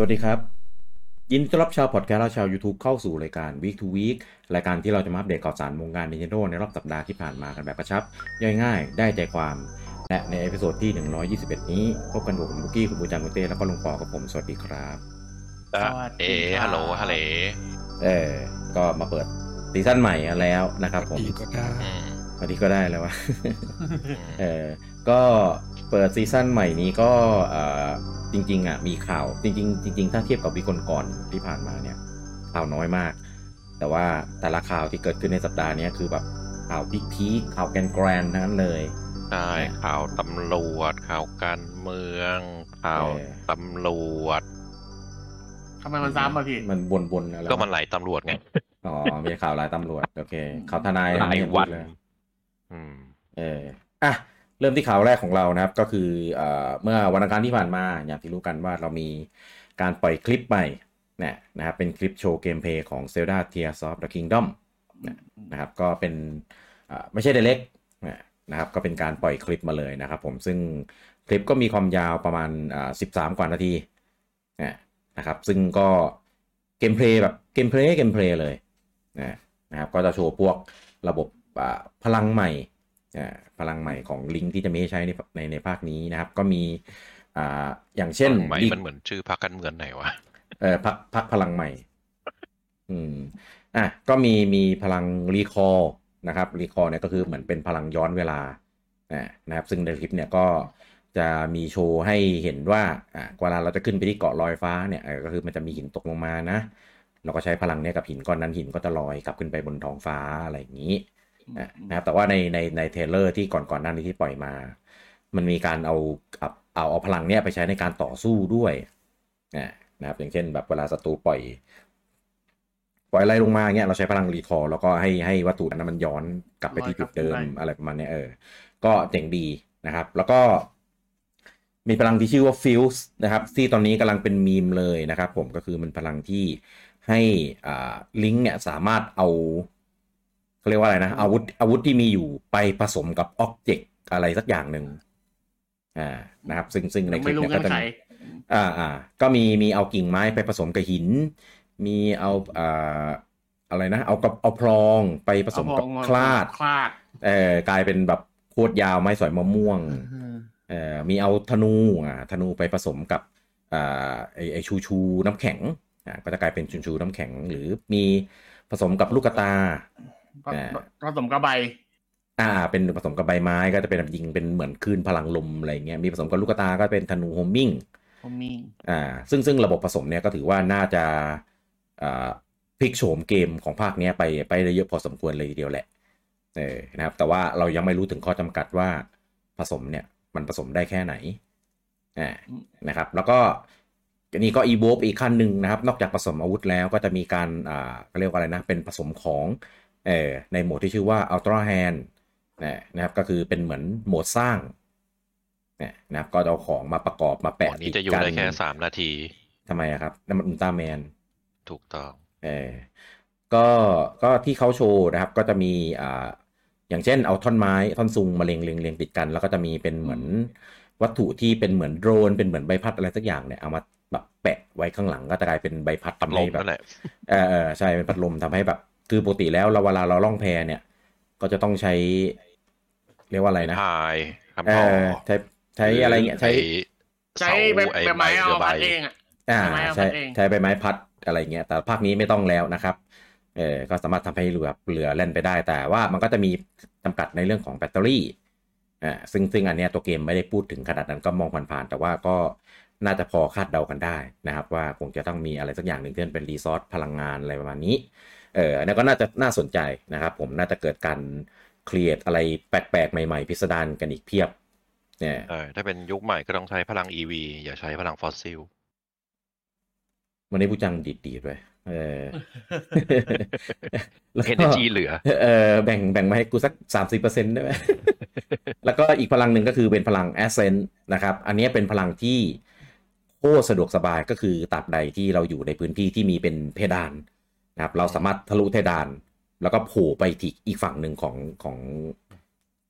สวัสดีครับ ยินดีต้อนรับชาวพอดแคสต์และชาว YouTube เข้าสู่รายการ Week to Week รายการที่เราจะมาอัปเดตข่าวสารวงการ Nintendo ในรอบสัปดาห์ที่ผ่านมากันแบบกระชับ ย่อยง่ายได้ใจความ และใน episode ที่ 121 นี้ พบกันกับผมบุกี้คุณบูจังคุณเต้แล้วก็ลุงปอกับผมสวัสดีครับอะสวัสดีเอ๋ครับฮัลโหลฮัลโหลเออก็มาเปิด season ใหม่กันแล้วนะครับผมดีก็ได้อืมวันนี้ก็ได้แล้ววะอืมเออก็ เปิดซีซั่นใหม่นี้ก็เอ่อจริง ๆอะมีข่าว จริง ๆ จริง ๆ ถ้าเทียบกับวิกก่อนๆที่ผ่านมาเนี่ยข่าวน้อยมาก แต่ว่าแต่ละข่าวที่เกิดขึ้นในสัปดาห์เนี้ยคือแบบข่าวพีคๆข่าวแกรนๆทั้งนั้นเลยใช่ข่าวตำรวจข่าวการเมืองข่าวเออตำรวจทำไมมันซ้ำอะพี่ มันบนๆอะไรก็มันหลายตำรวจไง อ๋อ มีข่าวหลายตำรวจ โอเค ข่าวทนายหลายไม่เห็วันพูดเลยอืม เอออะ เริ่มที่ข่าวแรกของเรานะครับ ก็คือเอเมื่อวันอังคารที่ผ่านมา อย่างที่รู้กันว่าเรามีการปล่อยคลิปใหม่นะนะครับเป็นคลิปโชว์เกมเพย์ของ Zelda Tears of the Kingdom นะนะครับก็เป็นไม่ใช่เดเล็กนะครับก็เป็นการปล่อยคลิปมาเลยนะครับผมซึ่งคลิปก็มีความยาวประมาณ 13 กว่านาทีนะครับซึ่งก็gameplay แบบ gameplay gameplay เลยนะครับก็จะโชว์พวกระบบพลังใหม่ พลังใหม่ของลิงก์ที่จะมีให้ใช้ในในในภาคนี้นะครับ ก็มีอ่าอย่างเช่นไหมดีมันเหมือนชื่อพรรคการเมืองไหนวะเอ่อพรรคพรรคพลังใหม่ อืมอะก็มีมีพลัง Recall นะครับ Recall เนี่ยก็คือเหมือนเป็นพลังย้อนเวลาอ่านะครับ ซึ่งในคลิปเนี่ยก็จะมีโชว์ให้เห็นว่าอ่าเวลาเราจะขึ้นไปที่เกาะลอยฟ้าเนี่ยเออก็คือมันจะมีหินตกลงมานะ เราก็ใช้พลังเนี้ยกับหินก้อนนั้นหินก็จะลอยกลับขึ้นไปบนท้องฟ้าอะไรอย่างนี้อะ นะครับแต่ว่าในในใน trailer ที่ก่อนก่อนหน้านี้ที่ปล่อยมา มันมีการเอาเอาเอาเอาพลังเนี้ยไปใช้ในการต่อสู้ด้วยอะนะครับอย่างเช่น แบบเวลาศัตรูปล่อย ปล่อยอะไรลงมาเงี้ยเราใช้พลัง Recall แล้วก็ให้ให้วัตถุนั้นมันย้อนกลับไปที่จุดเดิมอะไรประมาณเนี้ยเออ ก็เจ๋งดีนะครับ แล้วก็มีพลังที่ชื่อว่าฟิลส์นะครับ ที่ตอนนี้กำลังเป็นมีมเลยนะครับ ผมก็คือมันพลังที่ให้อ่าลิงก์เนี่ยสามารถเอา เขาเรียกว่าอะไรนะ อาวุธอาวุธที่มีอยู่ไปผสมกับอ็อบเจกต์อะไรสักอย่างหนึ่งอ่านะครับ ซึ่งซึ่งในคลิไม่ปรู้เนี่ยเงื่ก็อนจะไขมีอ่าอ่าก็มีมีเอากิ่งไม้ไปผสมกับหิน มีเอาอ่าอะไรนะ เอากับเอาพลองไปผสมกับเอคลาดคลาดเออกลายเป็นแบบโคตรยาวไม้สอยมะม่วงเอ่อมีเอาธนูอ่าธนูไปผสมกับอ่าไอไอชูชูน้ำแข็งอ่าก็จะกลายเป็นชูชูน้ำแข็ง หรือมีผสมกับลูกกะตาก็อ่า ผสมกะใบ อ่า เป็นผสมกับใบไม้ก็จะเป็นแบบยิงเป็นเหมือนคลื่นพลังลมอะไรเงี้ย มีผสมกับลูกกะตาก็เป็นธนู homing ผมมีอ่า ซึ่งซึ่งระบบผสมเนี่ยก็ถือว่าน่าจะอ่าพลิกโฉมเกมของภาคเนี้ยไปไปได้เยอะพอสมควรเลยทีเดียวแหละ เออ นะครับ แต่ว่าเรายังไม่รู้ถึงข้อจำกัดว่าผสมเนี่ย มันผสมได้แค่ไหน อ่า นะครับ แล้วก็นี่ก็อีโวอีกขั้นหนึ่งนะครับ นอกจากผสมอาวุธแล้วก็จะมีการอ่าเขาเรียกว่าอะไรนะ เป็นผสมของ เออในโหมดที่ชื่อว่า Ultra Hand นะนะครับก็คือเป็นเหมือนโหมดสร้างเนี่ยนะครับก็จะเอาของมาประกอบมาตอแปะนนี้ติดจะอยู่กันได้แค่สามนาทีทำไมอะครับนั่นมันอุลตร้าแมนถูกต้องเออก็ก็ที่เขาโชว์นะครับก็จะมีอ่าอย่างเช่นเอาท่อนไม้ท่อนซุงมาเรียงเรียงเรียงติดกัน แล้วก็จะมีเป็นเหมือนวัตถุที่เป็นเหมือนโดรนเป็นเหมือนใบพัดอะไรสักอย่างเนี่ยเอามาแบบแปะไว้ข้างหลังก็จะกลายเป็นใบพัดพัดทำลให้มแบบนั่นแหละเออเออใช่เป็นพัดลมทำให้แบบ คือปกติแล้วเราเวลาเราล่องแพเนี่ย ก็จะต้องใช้ เรียกว่าอะไรนะพายเอคำต่ออใช้ใช้อะไรเงี้ยใช้ใช้เสาใบไอ้ใบไม้ไม้เอาเรือใบพัดเองอะอ่าใช้ไม้เอาใช้พัดเองใช้ใบไม้พัดอะไรเงี้ยแต่ภาคนี้ไม่ต้องแล้วนะครับเออก็สามารถทำให้เรือเรือเล่นไปได้ แต่ว่ามันก็จะมีจำกัดในเรื่องของแบตเตอรี่อ่าซึ่งซึ่งอันเนี้ยตัวเกมไม่ได้พูดถึงขนาดนั้นก็มองผ่านๆแต่ว่าก็น่าจะพอคาดเดากันได้นะครับ ว่าคงจะต้องมีอะไรสักอย่างหนึ่งที่มันเป็นรีซอสพลังงานอะไรประมาณนี้ เอออันนี้ก็น่าจะน่าสนใจนะครับ ผมน่าจะเกิดการเครียดอะไรแปลกๆ ใหม่ๆ พิสดารกันอีกเพียบ เนี่ยเออถ้าเป็นยุคใหม่ก็ต้องใช้พลัง EV อย่าใช้พลังฟอสซิล วันนี้ผู้จังดีดๆไปเออแล้วก็เอเนจีเหลือ เออแบ่งแบ่งมาให้กูสักสามสิบเปอร์เซ็นต์ได้ไหมแล้วก็อีกพลังหนึ่งก็คือเป็นพลัง Ascent นะครับ อันนี้เป็นพลังที่โคตรสะดวกสบายก็คือตราบใดที่เราอยู่ในพื้นที่ที่มีเป็นเพดาน นะครับ เราสามารถทะลุเพดาน แล้วก็โผล่ไปที่อีกฝั่งหนึ่งของของ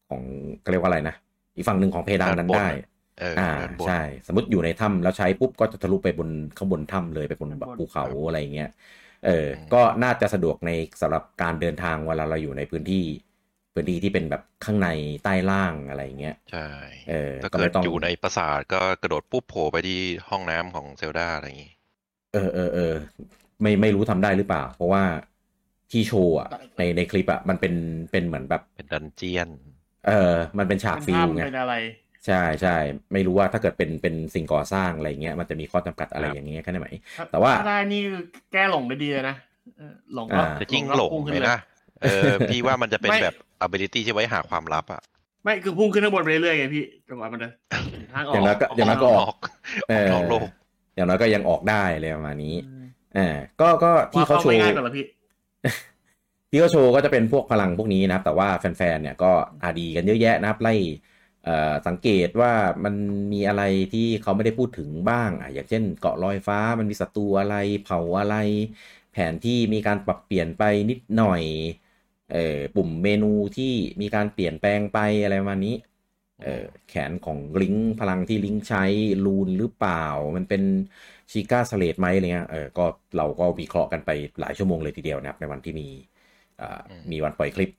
ของเขาเรียกว่าอะไรนะ อีกฝั่งหนึ่งของเพดานนั้นด้านบนได้เอออ่าด้านบนใช่ สมมติอยู่ในถ้ำแล้วใช้ปุ๊บก็จะทะลุไปบนข้างบนถ้ำเลยไปบนแบบภูเขาอะไรเงี้ยเออ ก็น่าจะสะดวกในสำหรับการเดินทางเวลาเราอยู่ในพื้นที่พื้นที่ที่เป็นแบบข้างในใต้ล่างอะไรเงี้ยใช่เออถ้าก็เกิไม่ดต้องอยู่ในปราสาทก็กระโดดปุ๊บโผล่ไปที่ห้องน้ำของเซลดาอะไรอย่างงี้เออเออเออ ไม่ไม่รู้ทำได้หรือเปล่า เพราะว่าที่โชว์อะในในคลิปอะมันเป็นเป็นเหมือนแบบเป็นดันเจียน เออ มันเป็นฉากเป็นฟิลถ้ำไงเป็นอะไร ใช่ใช่ไม่รู้ว่าถ้าเกิดเป็นเป็นสิ่งก่อสร้างอะไรเงี้ยมันจะมีข้อจำกัดอะไรครับอย่างเงี้ยแค่ไหนไหมแต่ว่าถ้ได้นี่คือแก้หลงได้ดีเลยนะเออหลงก็อ่าจะยิ่งหลงพุ่ไหมขึ้นเลยนะเออพี่ว่ามันจะเป็นไม่แบบ ability ที่ไว้หาความลับอะไม่คือพุ่งขึ้นข้างบนไปเรื่อยๆไงพี่จังหวะมันจะทางออกอย่างน้อยก็อย่างน้อยก็ออกเออออกโลกอย่างน้อยก็ยังออกได้เลยประมาณนี้ อ่าก็ก็ที่ว่าเขาเข้าโชไม่ว์ง่ายกว่าเหรอพี่ที่เขาโชว์ก็จะเป็นพวกพลังพวกนี้นะครับ แต่ว่าแฟนๆเนี่ยก็อาดีกันเยอะแยะนะครับไล่เอ่อสังเกตว่ามันมีอะไรที่เขาไม่ได้พูดถึงบ้างอะอย่างเช่น เกาะลอยฟ้ามันมีศัตรูอะไรเผาอะไร แผนที่มีการปรับเปลี่ยนไปนิดหน่อยเอ่อปุ่มเมนูที่มีการเปลี่ยนแปลงไปอะไรประมาณนี้เอ่อแขนของลิงก์พลังที่ลิงก์ใช้ rune หรือเปล่า มันเป็น Sheikah Slate ไหมอะไรเงี้ยเออก็เราก็วิเคราะห์กันไปหลายชั่วโมงเลยทีเดียวนะครับ ในวันที่มีอ่าอืมมีวันปล่อยคลิป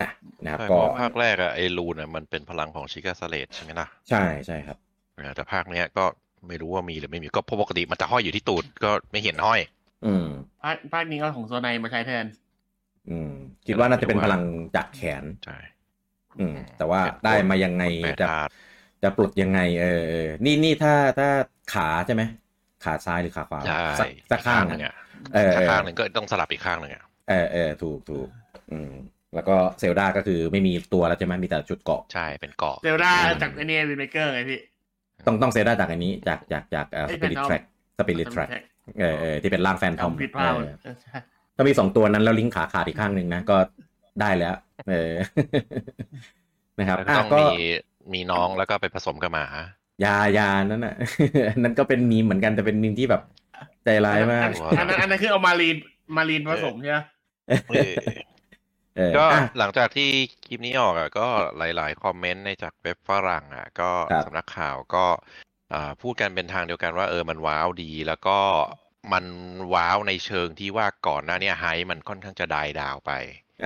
อะนะครับใช่ก็เพราะภาคแรกอะไอ้ rune อะมันเป็นพลังของ Sheikah Slate ใช่ไหมล่ะใช่ใช่ครับเออแต่ภาคเนี้ยก็ไม่รู้ว่ามีหรือไม่มีก็เพราะปกติมันจะห้อยอยู่ที่ตูดก็ไม่เห็นห้อย อืมภาคภาคนี้ก็ของโซไนมาใช้แทนอืม คิดว่าน่าจะเป็นพลังจากแขนใช่อืม แต่ว่าได้มายังไงแปดจะธาตุจะปลดยังไงเออเออนี่นี่ถ้าถ้าขาใช่ไหม ขาซ้ายหรือขาขวาใช่สักสักข้างหอะนึ่งอะเออเออข้างหนึ่งก็ต้องสลับอีกข้างหนึ่งอะเออเออถูกถูกอืมแล้วก็เซลดาก็คือไม่มีตัวแล้วใช่ไหมมีแต่ชุดเกราะใช่เป็นเกาะเซลดาจากไอเนี่ยวินเมเกอร์ไงพี่ต้องต้องเซลดาจากอันนี้จากจากจากเอ่อไอ้สปิริต Phantom แทร็กสปิริตแทร็กเออเออที่เป็นร่างแฟนทอมจำผิดพลาดเออเออใช่ถ้ามีสองตัวนั้นแล้วลิงก์ขาขาดอีกข้างหนึ่งนะก็ได้แล้ว เออนะครับแล้วก็อะต้องก็มีมีน้องแล้วก็ไปผสมกับหมา ยายานั่นน่ะอันนั้นก็เป็นมีมเหมือนกันแต่เป็นมีมที่แบบใจร้ายมากอันนั้นอันนั้นคือเอามารีนมารีนผสมใช่ไหมเออเออก็อะหลังจากที่คลิปนี้ออกอะก็หลาย ๆ คอมเมนต์ในจากเว็บฝรั่งอะ ก็ครับสำนักข่าวก็อ่าพูดกันเป็นทางเดียวกันว่าเออมันว้าวดี แล้วก็มันว้าวในเชิงที่ว่าก่อนหน้าเนี้ยไฮมันค่อนข้างจะดายดาวไป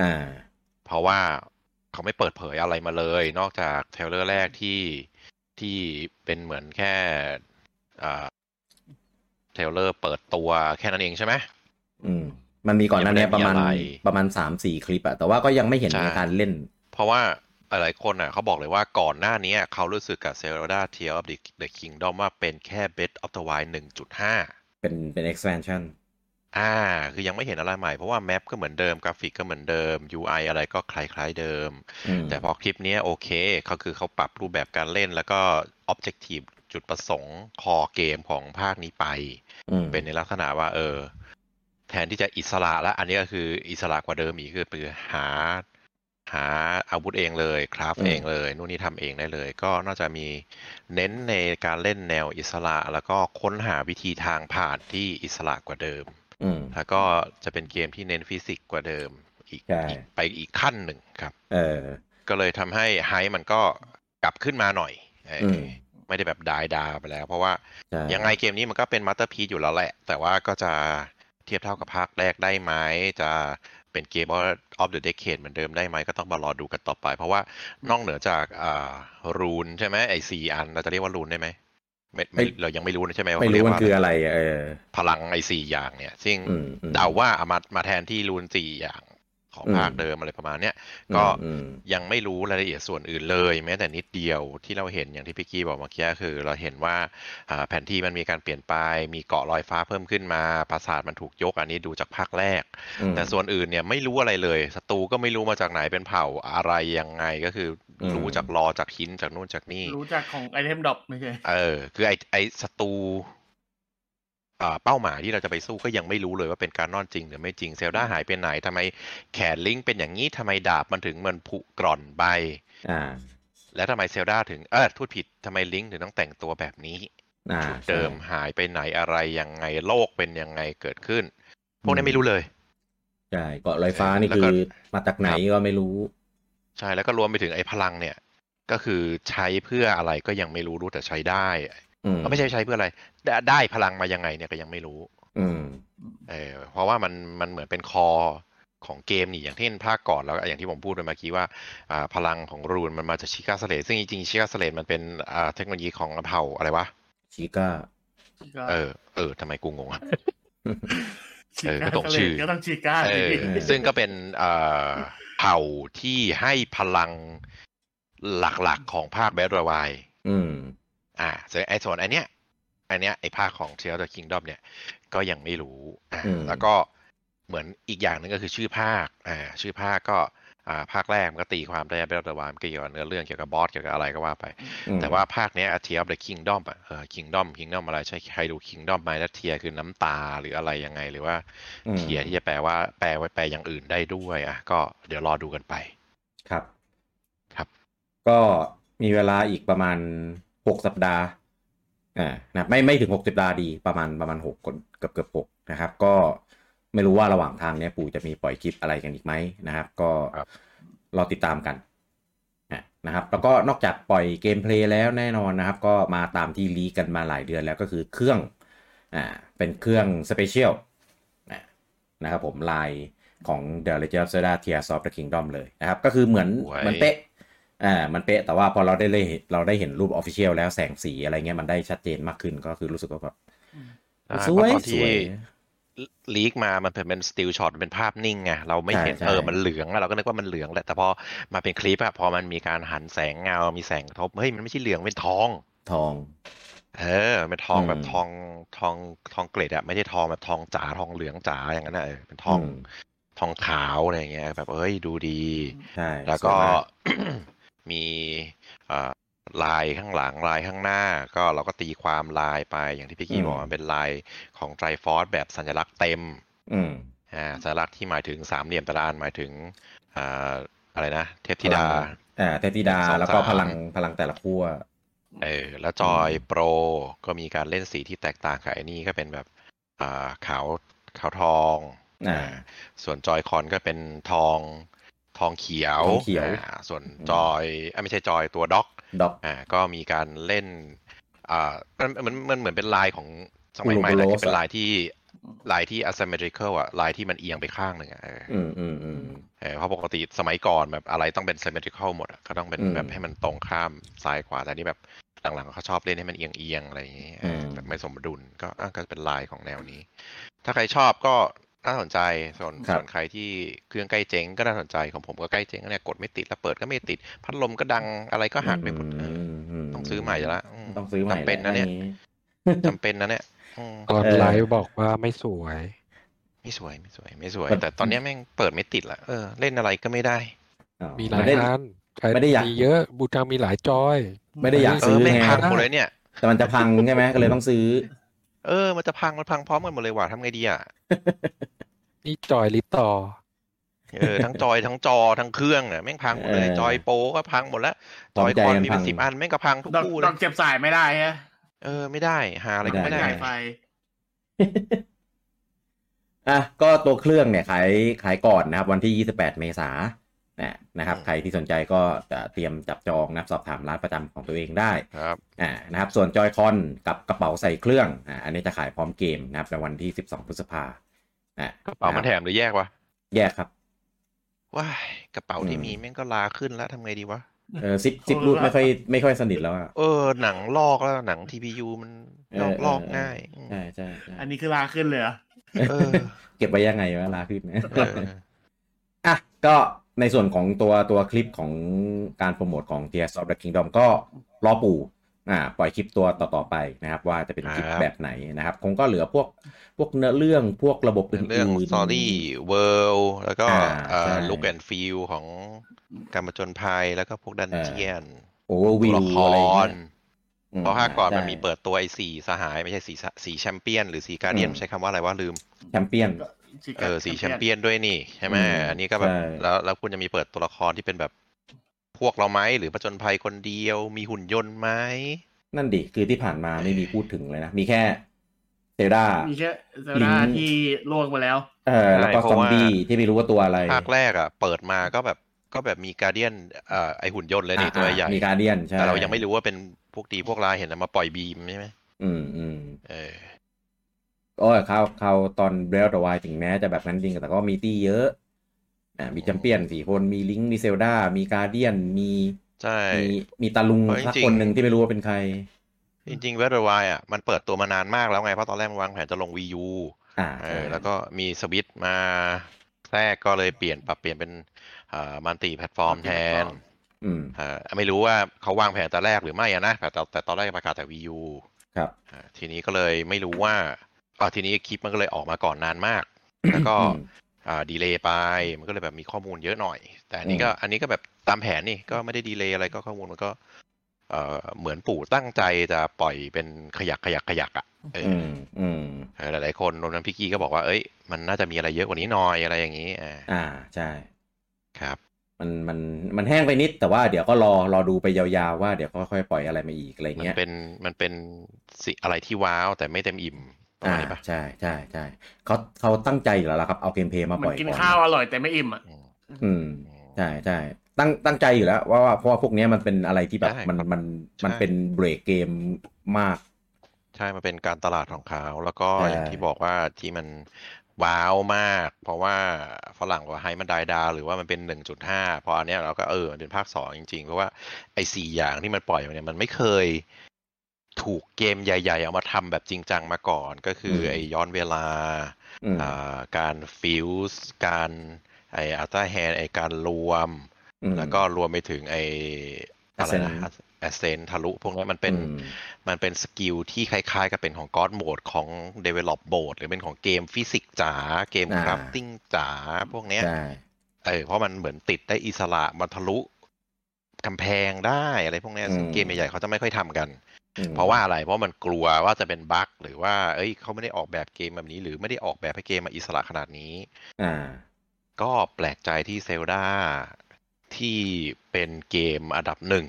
อ่าเพราะว่าเขาไม่เปิดเผยอะไรมาเลย นอกจาก trailer แรกที่ ที่เป็นเหมือนแค่อ่า trailer เปิดตัวแค่นั้นเองใช่ไหมอืม มันมีก่อนหน้านี้ยังไม่ประมาณได้มีอะไรประมาณสามสี่คลิปอะแต่ว่าก็ยังไม่เห็นใช่ในการเล่น เพราะว่าหลายๆคนอะเขาบอกเลยว่าก่อนหน้านี้เขารู้สึกกับ Zelda Tear of the, the Kingdom ว่าเป็นแค่ Breath of the Wild 1.5เป็นเป็น expansion อ่า คือยังไม่เห็นอะไรใหม่เพราะว่าแมปก็เหมือนเดิมกราฟิกก็เหมือนเดิม UI อะไรก็คล้ายๆเดิมอืมแต่พอคลิปเนี้ยโอเคเขาคือเขาปรับรูปแบบการเล่นแล้วก็ Objective จุดประสงค์คอเกมของภาคนี้ไปอืมเป็นในลักษณะว่าเออ แทนที่จะอิสระแล้ว อันนี้ก็คืออิสระกว่าเดิมอีกคือคือหา หาอาวุธเองเลย คราฟอืมเองเลย นู่นนี่ทำเองได้เลย ก็น่าจะมีเน้นในการเล่นแนวอิสระ แล้วก็ค้นหาวิธีทางผ่านที่อิสระกว่าเดิมอืม แล้วก็จะเป็นเกมที่เน้นฟิสิกส์กว่าเดิมอีกใช่อีกไปอีกขั้นหนึ่งครับ เออ ก็เลยทำให้ไฮมันก็กลับขึ้นมาหน่อยเอออมไม่ได้แบบ die down ไปแล้ว เพราะว่าใช่ยังไงเกมนี้มันก็เป็นมาสเตอร์พี e อยู่แล้วแหละ แต่ว่าก็จะเทียบเท่ากับภาคแรกได้ไหมจะเป็นเกม of the decade เหมือนเดิมได้ไหมก็ต้องมารอดูกันต่อไป เพราะว่านอกเหนือจากอ่า rune ใช่ไหมไอสี่อันเราจะเรียกว่า rune ได้ไหม ไม่ไม่เรายังไม่รู้นะใช่ไหมว่าไม่รู้เขาเรียกมันว่าคืออะไรอะเออพลังไอสี่อย่างเนี่ย ซึ่งอืมอืมเดาว่าเอามามาแทนที่ rune สี่อย่าง ของอืมภาคเดิมอะไรประมาณเนี้ยก็อืมยังไม่รู้รายละเอียดส่วนอื่นเลย แม้แต่นิดเดียวที่เราเห็นอย่างที่พี่กี้บอกเมื่อกี้คือ เราเห็นว่าอ่าแผนที่มันมีการเปลี่ยนไป มีเกาะลอยฟ้าเพิ่มขึ้นมาปราสาทมันถูกยกอันนี้ดูจากภาคแรกอืมแต่ส่วนอื่นเนี่ยไม่รู้อะไรเลยศัตรูก็ไม่รู้มาจากไหนเป็นเผ่าอะไรยังไงก็คืออมรู้จากรอจากหินจากนู่นจากนี่รู้จักของ item drop ไม่ใช่เออคือไอไอศัตรูอ่า เป้าหมายที่เราจะไปสู้ก็ยังไม่รู้เลยว่าเป็น Ganon จริงหรือไม่จริงเซลดาหายไปไหนทำไมแขนลิงก์เป็นอย่างนี้ทำไมดาบมันถึงมันผุกร่อนไปอ่า แล้วทำไมเซลดาถึงเออพูดผิดทำไมลิงก์ถึงต้องแต่งตัวแบบนี้อ่าชุดเดิมหายไปไหนอะไรยังไงโลกเป็นยังไงเกิดขึ้น พวกนี้ไม่รู้เลยใช่เกาะลอยฟ้านี่แล้วคืก็อมาจากไหนก็ไม่รู้ ใช่แล้วก็รวมไปถึงไอ้พลังเนี่ย ก็คือใช้เพื่ออะไรก็ยังไม่รู้รู้แต่ใช้ได้อืม ก็ไม่ใช่ใช้เพื่ออะไรได้ได้พลังมายังไงเนี่ยก็ยังไม่รู้ อืมเออเพราะว่ามันมันเหมือนเป็น core ของเกมนี่อย่างที่ภาคก่อนแล้วอย่างที่ผมพูดไปเมื่อกี้ว่าอ่าพลังของ rune มันมาจาก Sheikah Slate ซึ่งจริงๆ Sheikah Slate มันเป็นอ่าเทคโนโลยีของเผ่าอะไรวะชิก้าเออ เออทำไมกูงงอะชิเออก็ก้าตรงชื่อก็ต้องชิก้าเออสิซึ่งก็เป็นเอ่อเผ่าที่ให้พลังหลักๆของภาค Breath Wild อืมอ่าส่วนไอ้ส่วนอันเนี้ยอันเนี้ยไอ้ภาคของ Tears of the Kingdom เนี่ย ก็ยังไม่รู้อ่าอืมแล้วก็เหมือนอีกอย่างหนึ่งก็คือชื่อภาคอ่าชื่อภาคก็อ่าภาคแรกมันก็ตีความได้แบทรวายมันก็เกี่ยวกับเนื้อเรื่องเกี่ยวกับบอสเกี่ยวกับอะไรก็ว่าไปอืมแต่ว่าภาคเนี้ย Tears of the Kingdom อะเออ Kingdom Kingdom อะไรใช่ใครดู Kingdom ไหมแล้วเทียคือน้ำตาหรืออะไรยังไง หรือว่าอืมเทียที่จะแปลว่าแปลไว้แปลอย่างอื่นได้ด้วยอะก็เดี๋ยวรอดูกันไปครับ ครับ ก็มีเวลาอีกประมาณ หกสัปดาห์อ่านะไม่ไม่ถึงหกสัปดาห์ดีประมาณประมาณหกเกือบเกือบหกนะครับ ก็ไม่รู้ว่าระหว่างทางเนี้ยปู่จะมีปล่อยคลิปอะไรกันอีกไหมนะครับ ก็ครับรอติดตามกันอะนะครับ แล้วก็นอกจากปล่อย gameplay แล้วแน่นอนนะครับ ก็มาตามที่ leak กันมาหลายเดือนแล้วก็คือเครื่องอ่าเป็นเครื่อง specialนะครับผมลายของ The Legend of Zelda Tears of the Kingdom เลยนะครับ ก็คือเหมือนสวยเหมือนเป๊ะ อ่ามันเป๊ะแต่ว่าพอเราได้เลยเราได้เห็นรูป official แล้วแสงสีอะไรเงี้ยมันได้ชัดเจนมากขึ้นก็คือรู้สึกว่าแบบอ่าสวยเพราะตอนสที่ leak มามันเป็นเป็น still shot เป็นภาพนิ่งไงเราไม่เห็นใช่ใช่เออมันเหลืองอะเราก็นึกว่ามันเหลืองแหละแต่พอมาเป็นคลิปอะพอมันมีการหันแสงเงา มีแสงกระทบเฮ้ยมันไม่ใช่เหลืองเป็นทองทอง เออเป็นทองอืมแบบทองทองทองเกล็ดอะไม่ใช่ทองแบบทองจ๋าทองเหลืองจ๋าอย่างนั้นนะเออเป็นทองอืมทองขาวอะไรอย่างเงี้ยแบบเอ้ยดูดีใช่แล้วก็สย มามีเอ่อลายข้างหลังลายข้างหน้า ก็เราก็ตีความลายไปอย่างที่พี่กี้บอกมันเป็นลายของไตรฟอสแบบสัญลักษณ์เต็มอืมอ่าสัญลักษณ์ที่หมายถึงสามเหลี่ยมตารางหมายถึงอ่าอะไรนะ เทพธิดาพลังอ่าเทพธิดาสองแล้วก็สามพลังพลังแต่ละขั้วเออแล้วจอยโปรก็มีการเล่นสีที่แตกต่างกับไอ้นี่ก็เป็นแบบอ่าขาวขาวทองอ่าส่วนจอยคอนก็เป็นทอง ทองเขียวทองเขียวอ่าส่วนจอยอะไม่ใช่จอยตัวด็อกด็อกอ่าก็มีการเล่นอ่ามันมันมันเหมือนเป็นลายของสมัยใหม่ Ouroboros แหละที่เป็นอะลายที่ลายที่ asymmetrical อะลายที่มันเอียงไปข้างหนึ่งอะเอออืมอืมอืมเออเพราะปกติสมัยก่อนแบบอะไรต้องเป็น symmetrical หมดอะก็ต้องเป็นอืมแบบให้มันตรงข้ามซ้ายขวาแต่นี่แบบหลังๆเขาชอบเล่นให้มันเอียงเอียงๆอะไรอย่างงี้เอออมแบบไม่สมดุลก็อะก็เป็นลายของแนวนี้ ถ้าใครชอบก็ น่าสนใจส่วนครับส่วนใครที่เครื่องใกล้เจ๊งก็น่าสนใจของผมก็ใกล้เจ๊งเนี่ยกดไม่ติดแล้วเปิดก็ไม่ติด พัดลมก็ดังอะไรก็หักไปหมดเออมมต้องซื้อใหม่ละมต้องซื้อใหม่จำเป็นนะเนี่ยอัจำเป็นนะเนี่ยอืมก่อนเออไลฟ์บอกว่าไม่สวย ไม่สวยไม่สวย ไม่สวยมันแต่ตอนเนี้ยแม่งเปิดไม่ติดละเออเล่นอะไรก็ไม่ได้อ๋อมีหลายไได้อันใครไม่ได้อยากมีเยอะบูจังมีหลายจอย ไม่ได้อยากเอซื้ออแม่งไงพังหมดเลยเนี่ย แต่มันจะพังใช่ไหมก็เลยต้องซื้อ เออ มันจะพัง มันพังพร้อมกันหมดเลยว่ะทำไงดีอะ นี่จอยลิตต่อ เออ ทั้งจอย ทั้งจอ ทั้งเครื่องอะแม่งพังหมดเลยเออจอยโปรก็พังหมดแล้วพร้จอมอยใจคอนกันมีเป็นพังสิบอันแม่งก็พังทุกดอกคู่ดเลอกยเก็บสายไม่ได้ฮะ เออ ไม่ได้ หาอะไรก็ไม่ไม่ได้ได้สายไฟอะ ก็ตัวเครื่องเนี่ยขายขายก่อนนะครับ วันที่28เมษาย นนะนะครับอืมใครที่สนใจก็จะเตรียมจับจองนะครับสอบถามร้านประจำของตัวเองได้ครับอ่านะครับส่วนจอยคอนกับกระเป๋าใส่เครื่องอ่าอันนี้จะขายพร้อมเกมนะครับในวันที่ 12 พฤษภาอ่ากระเป๋ามันแถมหรือแยกวะแยกครับว้ายกระเป๋าที่อืมมีแม่งก็ลาขึ้นแล้วทำไงดีวะเออซิปซิปรูดไม่ค่อยไม่ค่อยสนิทแล้วอะเออหนังลอกแล้วหนัง TPU มันลอกเออลอกเออง่ายใช่ใช่ใช่อันนี้คือลาขึ้นเลยเหรอเออเก็บไว้ยังไงวะลาขึ้นเนี่ยเอออะก็ ในส่วนของตัวตัวคลิปของการโปรโมทของ Tears of the Kingdom ก็รอปู่อ่าปล่อยคลิปตัวต่อๆไปนะครับ ว่าจะเป็นคลิปครับแบบไหนนะครับ คงก็เหลือพวกพวกเนื้อเรื่องพวกระบบอื่นๆเรื่อง story world แล้วก็อ่าเอ่อใช่ look and feel ของการผจญภัยแล้วก็พวกดันเจียนโอเวอร์วิตัววละครอะไรอย่างเงี้ยอืมเพราะภาคก่อนมันใช่มีเปิดตัวไอ้สี่สหาย ไม่ใช่สี่สหสี่แชมเปี้ยนหรือสี่ guardian อืมใช้คำว่าอะไรว่าลืม แชมเปี้ยน เออสี่แชมเปี้ยนด้วยนี่ใช่ไหมอืมอันนี้ก็แบบใช่แล้วแล้วคุณจะมีเปิดตัวละครที่เป็นแบบพวกเราไหมหรือผจญภัยคนเดียว มีหุ่นยนต์ไหมนั่นดิคือที่ผ่านมาไม่มีพูดถึงเลยนะ มีแค่เซลดามีแค่เซลลิดางที่ล่วงไปแล้ว เออแล้วก็ใช่เพซอราะมว่าบี้ที่ไม่รู้ว่าตัวอะไรภาคแรกอะ เปิดมาก็แบบก็ก็แบบมีการเดียนเอ่อไอหุ่นยนต์เลยนี่ตัวใหญ่มีการเดียนใช่แต่เรายังไม่รู้ว่าเป็นพวกดีพวกร้ายเห็นเอามาปล่อยบีมใช่ไหมอืมอืมเออ โอ้ยเขาเขาตอนเบลต์วายถึงแม้จะแบบนั้นจริงแต่ก็มีตี้เยอะอ่ามีแชมเปี้ยนสี่คนมีลิงค์มีเซลดามีการเดียนมีใช่มีมีตาลุงเพราะสักจริงๆคนหนึ่งที่ไม่รู้ว่าเป็นใคร จริงๆเวทวายอะมันเปิดตัวมานานมากแล้วไง เพราะตอนแรกมันวางแผนจะลง Wii U อ่าเอใช่อแล้วก็มีสวิตช์มาแทรกก็เลยเปลี่ยนปรับเปลี่ยนเป็นเอ่อ multi-platform แทนอืมเอ่อไม่รู้ว่าเขาวางแผนแต่แรกหรือไม่อะนะแต่แต่แต่ตอนแรกประกาศแต่ Wii U ครับอ่าทีนี้ก็เลยไม่รู้ว่า อ่าทีนี้คลิปมันก็เลยออกมาก่อนนานมาก แล้วก็อืมอ่า delay ไป มันก็เลยแบบมีข้อมูลเยอะหน่อย แต่อันนี้ก็อืมอันนี้ก็แบบตามแผนนี่ก็ไม่ได้ดีเลย์อะไรก็ข้อมูลมันก็เอ่อเหมือนปู่ตั้งใจจะปล่อยเป็นขยักขยักขยักอะเอออือมอืมเออหลายๆคนรวมทั้งพี่กี้ก็บอกว่าเอ้ยมันน่าจะมีอะไรเยอะกว่านี้หน่อยอะไรอย่างนี้อ่าอ่าใช่ครับ มันมันมันแห้งไปนิดแต่ว่าเดี๋ยวก็รอรอดูไปยาวๆว่าเดี๋ยวค่อยๆปล่อยอะไรมาอีกอะไรมันเงี้ยเป็นมันเป็นสิอะไรที่ว้าวแต่ไม่เต็มอิ่มประ อ่ามาณนี้ปะใช่ใช่ใช่เขาเขาตั้งใจอยู่แล้วล่ะครับเอาเกมเพลย์มาเหปมืล่ออยนกินก่อนข้าวอร่อยแต่ไม่อิ่มอะอืมอืมใช่ใช่ตั้งตั้งใจอยู่แล้วว่าว่าเพราะว่าพวกเนี้ยมันเป็นอะไรที่แบบใช่มันครับมันมันใช่เป็นเบรกเกมมาก ใช่ มันเป็นการตลาดของเขาแล้วก็ใช่อย่างที่บอกว่าที่มันว้าวมาก เพราะว่าฝรั่งว่าให้มันไดดาวหรือว่ามันเป็นหนึ่งจุดห้าพออันเนี้ยเราก็เออมันเป็นภาคสองจริงๆ เพราะว่าไอ้สี่อย่างที่มันปล่อยมาเนี่ยมันไม่เคย ถูกเกมใหญ่ ๆ เอามาทำแบบจริงจังมาก่อน ก็คืออมไอ้ย้อนเวลาอืมอ่าการฟิวส์การไอ้ Ultrahand ไอ้การรวมอืมแล้วก็รวมไปถึงไอ้อะไรนะ Ascent แอสเซนทะลุพวกนี้มันเป็นอืมมันเป็น skill ที่คล้ายๆ กับเป็นของ God Mode ของ Develop Mode หรือเป็นของเกมฟิสิกส์จ๋าเกมอ่า crafting จ๋าพวกเนี้ยใช่เออเพราะมันเหมือนติดได้อิสระมันทะลุกำแพงได้อะไรพวกเนี้ยซึ่งเกมใหญ่ๆเขาจะไม่ค่อยทำกันอืม เพราะว่าอะไรเพราะมันกลัวว่าจะเป็นบั๊กหรือว่า เอ้ยเขาไม่ได้ออกแบบเกมแบบนี้ หรือไม่ได้ออกแบบให้เกมมาอิสระขนาดนี้ อ่า ก็แปลกใจที่เซลดาที่เป็นเกมอันดับหนึ่ง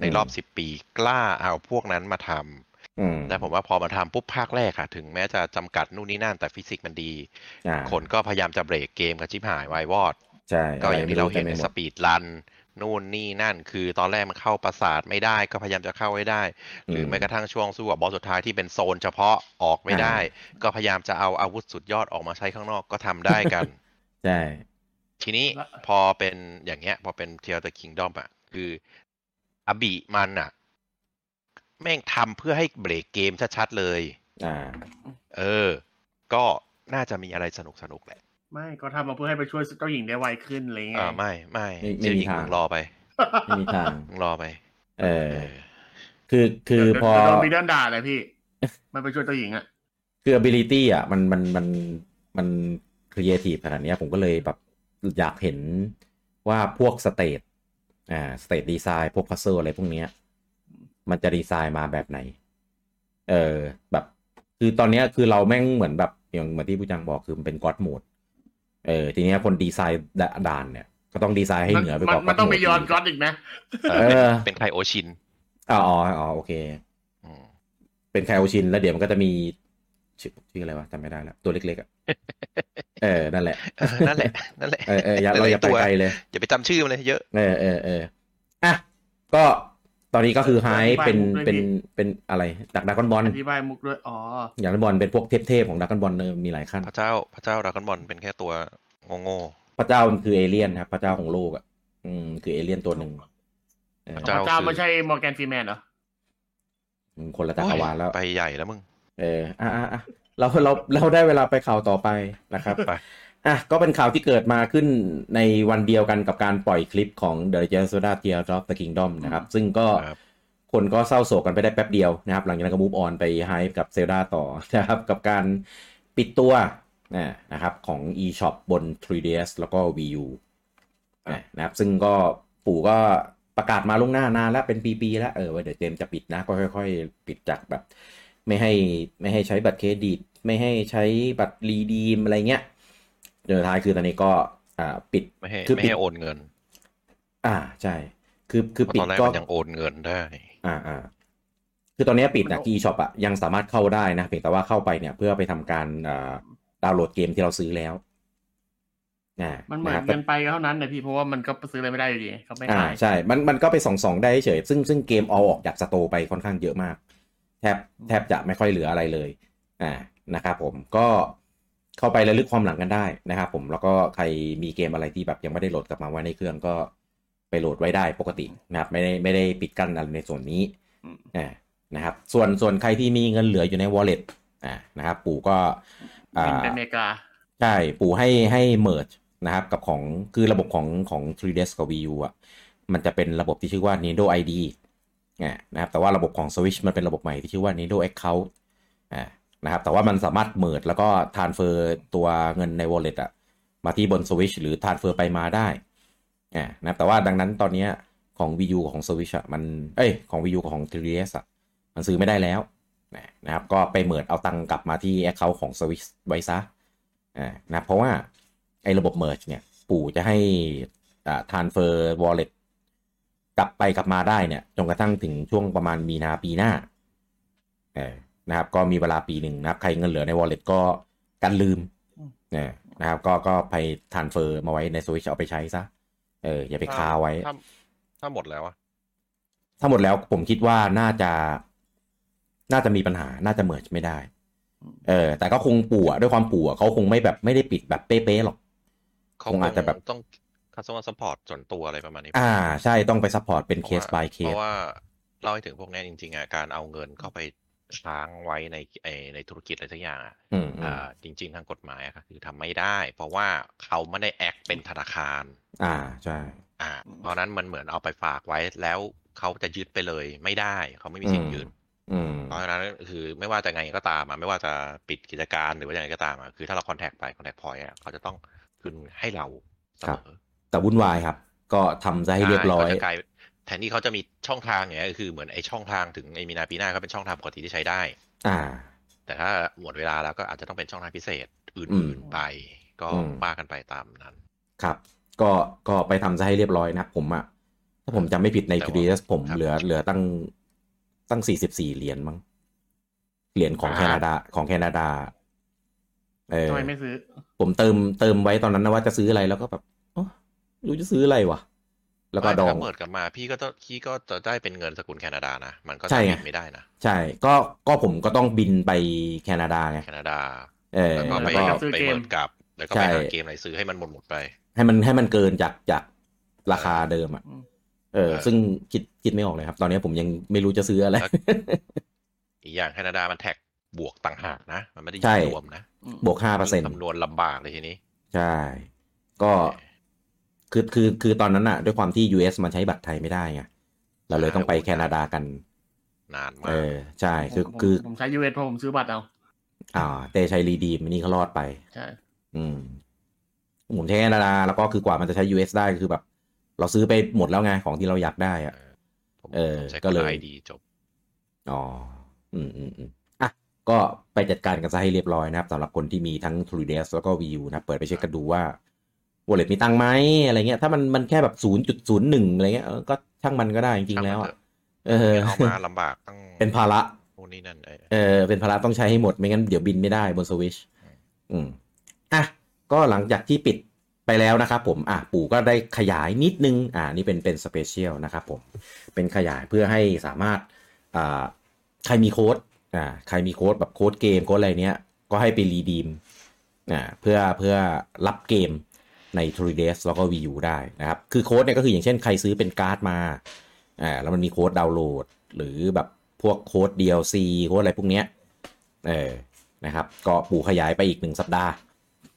ในรอบสิบปีกล้าเอาพวกนั้นมาทำอืมแต่ผมว่าพอมาทำปุ๊บภาคแรกอะถึงแม้จะจำกัดนู่นนี่นั่นแต่ฟิสิกส์มันดีอ่าคนก็พยายามจะเบรกเกมกันชิบหายวายวอดใช่ก็อย่างที่เราเห็นต็ในมไปสมดปีดรัน นู่นนี่นั่น คือตอนแรกมันเข้าปราสาทไม่ได้ก็พยายามจะเข้าให้ได้ หรือแม้กระทั่งช่วงสู้กับบอสสุดท้ายที่เป็นโซนเฉพาะออกไม่ได้ ก็พยายามจะเอาอาวุธสุดยอดออกมาใช้ข้างนอกก็ทำได้กันใช่ทีนี้แล้วพอเป็นอย่างเงี้ย พอเป็นเทียร์ e คิงดอมอะคืออบิมันอะ แม่งทำเพื่อให้เบรกเกมชัดๆเลย อ่า เออ ก็น่าจะมีอะไรสนุกสนุกๆแหละ ไม่ก็ทำมาเพื่อให้ไปช่วยเจ้าหญิงได้ไวขึ้นอะไรเงี้ยอ่าไม่ไม่ไม่ไม่เจ้าหญิงมึงรอไปไม่มีทางมึงรอไปเออเออ คือคือพอเดี๋ยวโดนมีเดินด่าเลยพี่ มันไปช่วยเจ้าหญิงอะคือ ability อะ มันมันมันมัน creative ขนาดเนี้ยผมก็เลยแบบอยากเห็นว่าพวก stage อ่า stage design พวก puzzle อะไรพวกเนี้ย มันจะดีไซน์มาแบบไหน เออแบบ คือตอนเนี้ยคือเราแม่งเหมือนแบบอย่างเหมือนที่ผู้จังบอกคือมันเป็น God mode เออทีเนี้ยคนดีไซน์ด่านเนี่ย ก็ต้องดีไซน์ให้เหนือไปกมันว่ามันต้องไป God ย้อน mode ก๊อตอีกนะเอเอออเป็นใครโอชินอ๋ออ๋ออ๋อโอเคอืมเป็นไคโอชินแล้วเดี๋ยวมันก็จะมีชื่อชื่ออะไรวะจำไม่ได้แล้วตัวเล็กๆอะเออนั่นแหละเออนั่นแหละนั่นแหละเออเอออย่าเราอย่าไปตัวไกลเลยอย่าไปจำชื่อมันเลยเยอะเออเออเอออะก็ ตอนนี้ก็คือไฮอธิบายเป็นมุกด้วยเป็นดิเป็นอะไรจากดักกอนบอลอธิบายมุกด้วยอ๋ออย่างดักกอนบอลเป็นพวกเทพๆของดักกอนบอลเนยมีหลายขั้นพระเจ้าพระเจ้าดราก้อนบอลเป็นแค่ตัวโง่พระเจ้ามันคือเอเลี่ยนครับพระเจ้าของโลกอะอืมคือเอเลี่ยนตัวหนึ่งเออพระพเจ้าระเจ้าคือไม่ใช่มอร์แกนฟรีแมนเหรออืมคนละๆจักรวาลแล้วไปใหญ่แล้วมึง เอออะอะอะเราเราเราได้เวลาไปข่าวต่อไปนะครับไป อะก็เป็นข่าวที่เกิดมาขึ้นในวันเดียวกันกับการปล่อยคลิปของ The Legend of Zelda Tears of the Kingdom นะครับ ซึ่งก็ครับคนก็เศร้าโศกกันไปได้แป๊บเดียวนะครับ หลังจากนั้นก็มูฟออนไปไฮกับเซลดาต่อนะครับ กับการปิดตัวนะนะครับของ eShop บน 3DS แล้วก็ Wii U นะนะครับ ซึ่งก็ปู่ก็ประกาศมาล่วงหน้านานแล้วเป็นปีๆแล้วเออว่าเดี๋ยวเจมส์จะปิดนะก็ค่อย ๆ ปิดจากแบบ ไม่ให้ไม่ให้ใช้บัตรเครดิต ไม่ให้ใช้บัตร redeem อะไรเงี้ย จนสุดท้ายคือตอนนี้ก็อ่าปิดไม่ให้คือไม่ปิดให้โอนเงิน อ่าใช่ คือคือเพราะปิตดอนแรกก็มันยังโอนเงินได้ อ่าอ่าคือตอนนี้ปิดมัน eShop อะยังสามารถเข้าได้นะเพียงแต่ว่าเข้าไปเนี่ย เพื่อไปทำการอ่าดาวน์โหลดเกมที่เราซื้อแล้วอ่ามันเหมือะนครับกันไปก็เท่านั้นนะพี่เพราะว่ามันก็ซื้ออะไรไม่ได้อยู่ดีเขาไม่อ่าขายใช่ มันมันก็ไปสองสองได้เฉยซึ่งซึ่งเกมเอาออกจาก store ไปค่อนข้างเยอะมาก แทบแทบจะไม่ค่อยเหลืออะไรเลย อ่านะครับผมก็ เข้าไประลึกความหลังกันได้นะครับผมแล้วก็ใครมีเกมอะไรที่แบบยังไม่ได้โหลดกลับมาไว้ในเครื่องก็ไปโหลดไว้ได้ปกตินะครับไม่ได้ไม่ได้ปิดกั้นอะไรในส่วนนี้อืมอ่านะครับ ส่วนส่วนใครที่มีเงินเหลืออยู่ใน wallet อ่านะครับ ปู่ก็อ่าบินไปอเมริกาใช่ปู่ให้ให้ merge นะครับกับของคือระบบของของ 3ds กับ Wii U อะมันจะเป็นระบบที่ชื่อว่า Nintendo ID อ่านะครับแต่ว่าระบบของ Switch มันเป็นระบบใหม่ที่ชื่อว่า Nintendo Account อ่า นะครับแต่ว่ามันสามารถ merge แล้วก็ transfer ตัวเงินใน wallet อะมาที่บน Switch หรือ transfer ไปมาได้อ่านะครับแต่ว่าดังนั้นตอนนี้ของ Wii U ของ Switch อะมันเอ้ยของ Wii U กับของ 3ds อะมันซื้อไม่ได้แล้วนะครับก็ไปเมิดเอาตังค์กลับมาที่ Account ของ Switch ไว้ซะอ่านะเพราะว่าไอ้ระบบ merge เนี่ยปู่จะให้อ่า transfer wallet กลับไปกลับมาได้เนี่ยจนกระทั่งถึงช่วงประมาณมีนาปีหน้าเออ นะครับ ก็มีเวลาปีหนึ่งนะครับ ใครเงินเหลือใน wallet ก็กันลืมอืมเออนะครับ ก็ก็ไป transfer มาไว้ใน switch เอาไปใช้ซะเอออย่าไปคาไว้ถ้าถ้าหมดแล้วอะถ้าหมดแล้วผมคิดว่าน่าจะน่าจะมีปัญหาน่าจะเมิร์ไม่ได้ เออ แต่ก็คงปู่อะด้วยความปู่อะเขาคงไม่แบบไม่ได้ปิดแบบเป๊ะๆหรอกเขาคงอาจจะแบบต้อง custom support ส่วนตัวอะไรประมาณนี้ อ่า ใช่ต้องไปซัพพอร์ตเป็นเคส by เคเพสราะว่าเล่าให้ถึงพวกนี้จริงๆอะการเอาเงินเข้าไป ค้างไว้ในไอในธุรกิจอะไรสักอย่างอะอืมอืมอ่าจริง ๆ ทางกฎหมายอะก็คือทำไม่ได้ เพราะว่าเขาไม่ได้ act เป็นธนาคาร อ่าใช่อ่า เพราะฉะนั้นมันเหมือนเอาไปฝากไว้แล้วเขาจะยึดไปเลยไม่ได้เขาไม่มีสิทธิ์ยึดอืมเพราะฉะนั้นคือไม่ว่าจะไงก็ตามอะไม่ว่าจะปิดกิจการหรือว่าอย่างไรก็ตามอะคือถ้าเราคอนแทคไปคอนแทคพอยต์เขาจะต้องคืนให้เราเสมอแต่วุ่นวายครับ ก็ทำซะให้เรียบร้อย ใช่ก็จะกลายแทนที่เขาจะมีช่องทางอย่างเงี้ยก็คือเหมือนไอ้ช่องทางถึงไอ้มีนาปีหน้าก็เป็นช่องทางปกติที่ใช้ได้ อ่า แต่ถ้าหมดเวลาแล้วก็อาจจะต้องเป็นช่องทางพิเศษอือื่นมๆไป ก็อืมว่ากันไปตามนั้น ครับ ก็ก็ไปทำซะให้เรียบร้อยนะผมอะถ้าผมจำไม่ผิดในแต่คว่าดีผมครับเหลือเหลือตั้งตั้งสี่สิบสี่เหรียญมั้งเหรียญของอ่าแคนาดาของแคนาดาเออทำไมไม่ซื้อ ผมเติมเติมไว้ตอนนั้นนะว่าจะซื้ออะไรแล้วก็แบบเอ้อไม่รู้จะซื้ออะไรวะ แล้วก็ไม่ดองถ้าเปิดกลับมาพี่ก็ต้องพี่ก็จะได้เป็นเงินสกุลแคนาดานะ มันก็ใช่จะไงบินไม่ได้นะ ใช่ ก็ก็ผมก็ต้องบินไปแคนาดาไงแคนาดาเออแล้วก็แล้ไปวก็ซื้อไปเกมเปิดกลับ แล้วก็ใช่ไปหาเกมอะไรซื้อให้มันหมดหมดๆไป ให้มันให้มันเกินจากจากราคาเดิมอะอืมเออเออ ซึ่งคิดคิดไม่ออกเลยครับ ตอนนี้ผมยังไม่รู้จะซื้ออะไรแล้วอีกอย่างแคนาดามันแท็กบวกต่างหากนะ มันไม่ได้ใช่รวมนะอืมบวกห้าเปอร์เซ็นต์คำนวณลำบากเลยทีนี้ ใช่ ก็ คือคือคือตอนนั้นอะด้วยความที่ US มันใช้บัตรไทยไม่ได้ไงเราเลยต้องไปแคนาดากัน นานมาเอกอใช่คือผมคือผมใช้ยูเอสเพราะผมซื้อบัตรเอาอ่าเตชัยรีดีมอันนี่เขารอดไปใช่อืมผมใช้แคนาดาแล้วก็คือกว่ามันจะใช้ US ได้คือแบบ เราซื้อไปหมดแล้วไงของที่เราอยากได้อะผมเออผมใช้ก็เลยไอดีจบอ๋ออืมอืมอืมอะก็ไปจัดการกันซะให้เรียบร้อยนะครับสำหรับคนที่มีทั้ง 3ds แล้วก็ Wii U นะ เปิดไปเช็คกันดูว่า wallet มีตังค์ไหมอะไรเงี้ยถ้ามันมันแค่แบบ0.01อะไรเงี้ยเออก็ช่างมันก็ได้จริงๆแล้วอะเออเอามาลำบากตั้งเป็นภาระพวกนี้นั่นเออเออเป็นภาระต้องใช้ให้หมดไม่งั้นเดี๋ยวบินไม่ได้บนสวิชอืมอะก็หลังจากที่ปิดไปแล้วนะครับผมอะปู่ก็ได้ขยายนิดนึง อ่านี่เป็นเป็น special นะครับผมเป็นขยายเพื่อให้สามารถอ่าใครมีโค้ดอ่าใครมีโค้ดแบบโค้ดเกมโค้ดอะไรเนี้ยก็ให้ไป redeem อ่าเพื่อเพื่อรับเกม ใน 3DS แล้วก็ Wii U ได้นะครับ คือโค้ดเนี่ยก็คืออย่างเช่นใครซื้อเป็นการ์ดมาอ่าแล้วมันมีโค้ดดาวน์โหลด หรือแบบพวกโค้ด DLC โค้ดอะไรพวกเนี้ยเออนะครับ ก็ปู่ขยายไปอีกหนึ่งสัปดาห์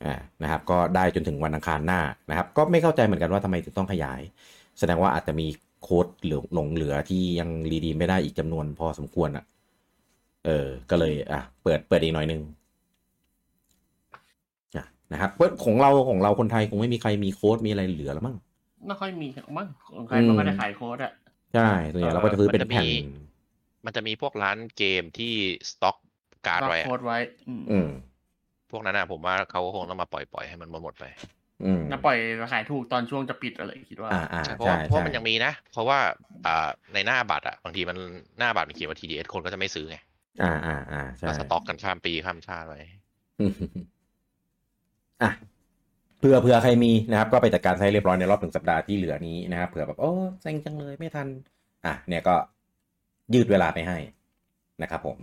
อ่านะครับ ก็ได้จนถึงวันอังคารหน้านะครับ ก็ไม่เข้าใจเหมือนกันว่าทำไมถึงต้องขยาย แสดงว่าอาจจะมีโค้ดเหลือหลงเหลือที่ยังรีดีไม่ได้อีกจำนวนพอสมควรอะเออ ก็เลยอะเปิดเปิดอีกหน่อยนึง นะครับเปิดของเราของเราคนไทยคงไม่มีใครมีโค้ดมีอะไรเหลือแล้วมั้งไม่ค่อยมีมั้งของใครมันไม่ได้ขายโค้ดอะใช่ส่วนใหญ่เราก็จะซื้อเป็นแผ่นมันจะมีพวกร้านเกมที่สต็อกการ์ดก็ไว้อะโค้ดไว้ อืมอืมพวกนั้นนะผมว่าเขาคงต้องมาปล่อยปล่อยๆให้มันหมดหมดๆไปอืมแล้วปล่อยขายถูกตอนช่วงจะปิดอะไรคิดว่าอ่าอ่าใช่เพราะใช่ว่าเพราะใช่มันยังมีนะ เพราะว่าอ่าในหน้าบัตรอะบางทีมันหน้าบัตรมันเขียนว่า TDS คนก็จะไม่ซื้อไง อ่าอ่าอ่าใช่ก็สต็อกกันข้ามปีข้ามชาติไว้ อืมอะเผื่อเผื่อใครมีนะครับ ก็ไปจัดการให้เรียบร้อยในรอบหนึ่งสัปดาห์ที่เหลือนี้นะครับเผื่อแบบโอ้เซ็งจังเลยไม่ทัน อะ เนี่ยก็ยืดเวลาไปให้นะครับ ผม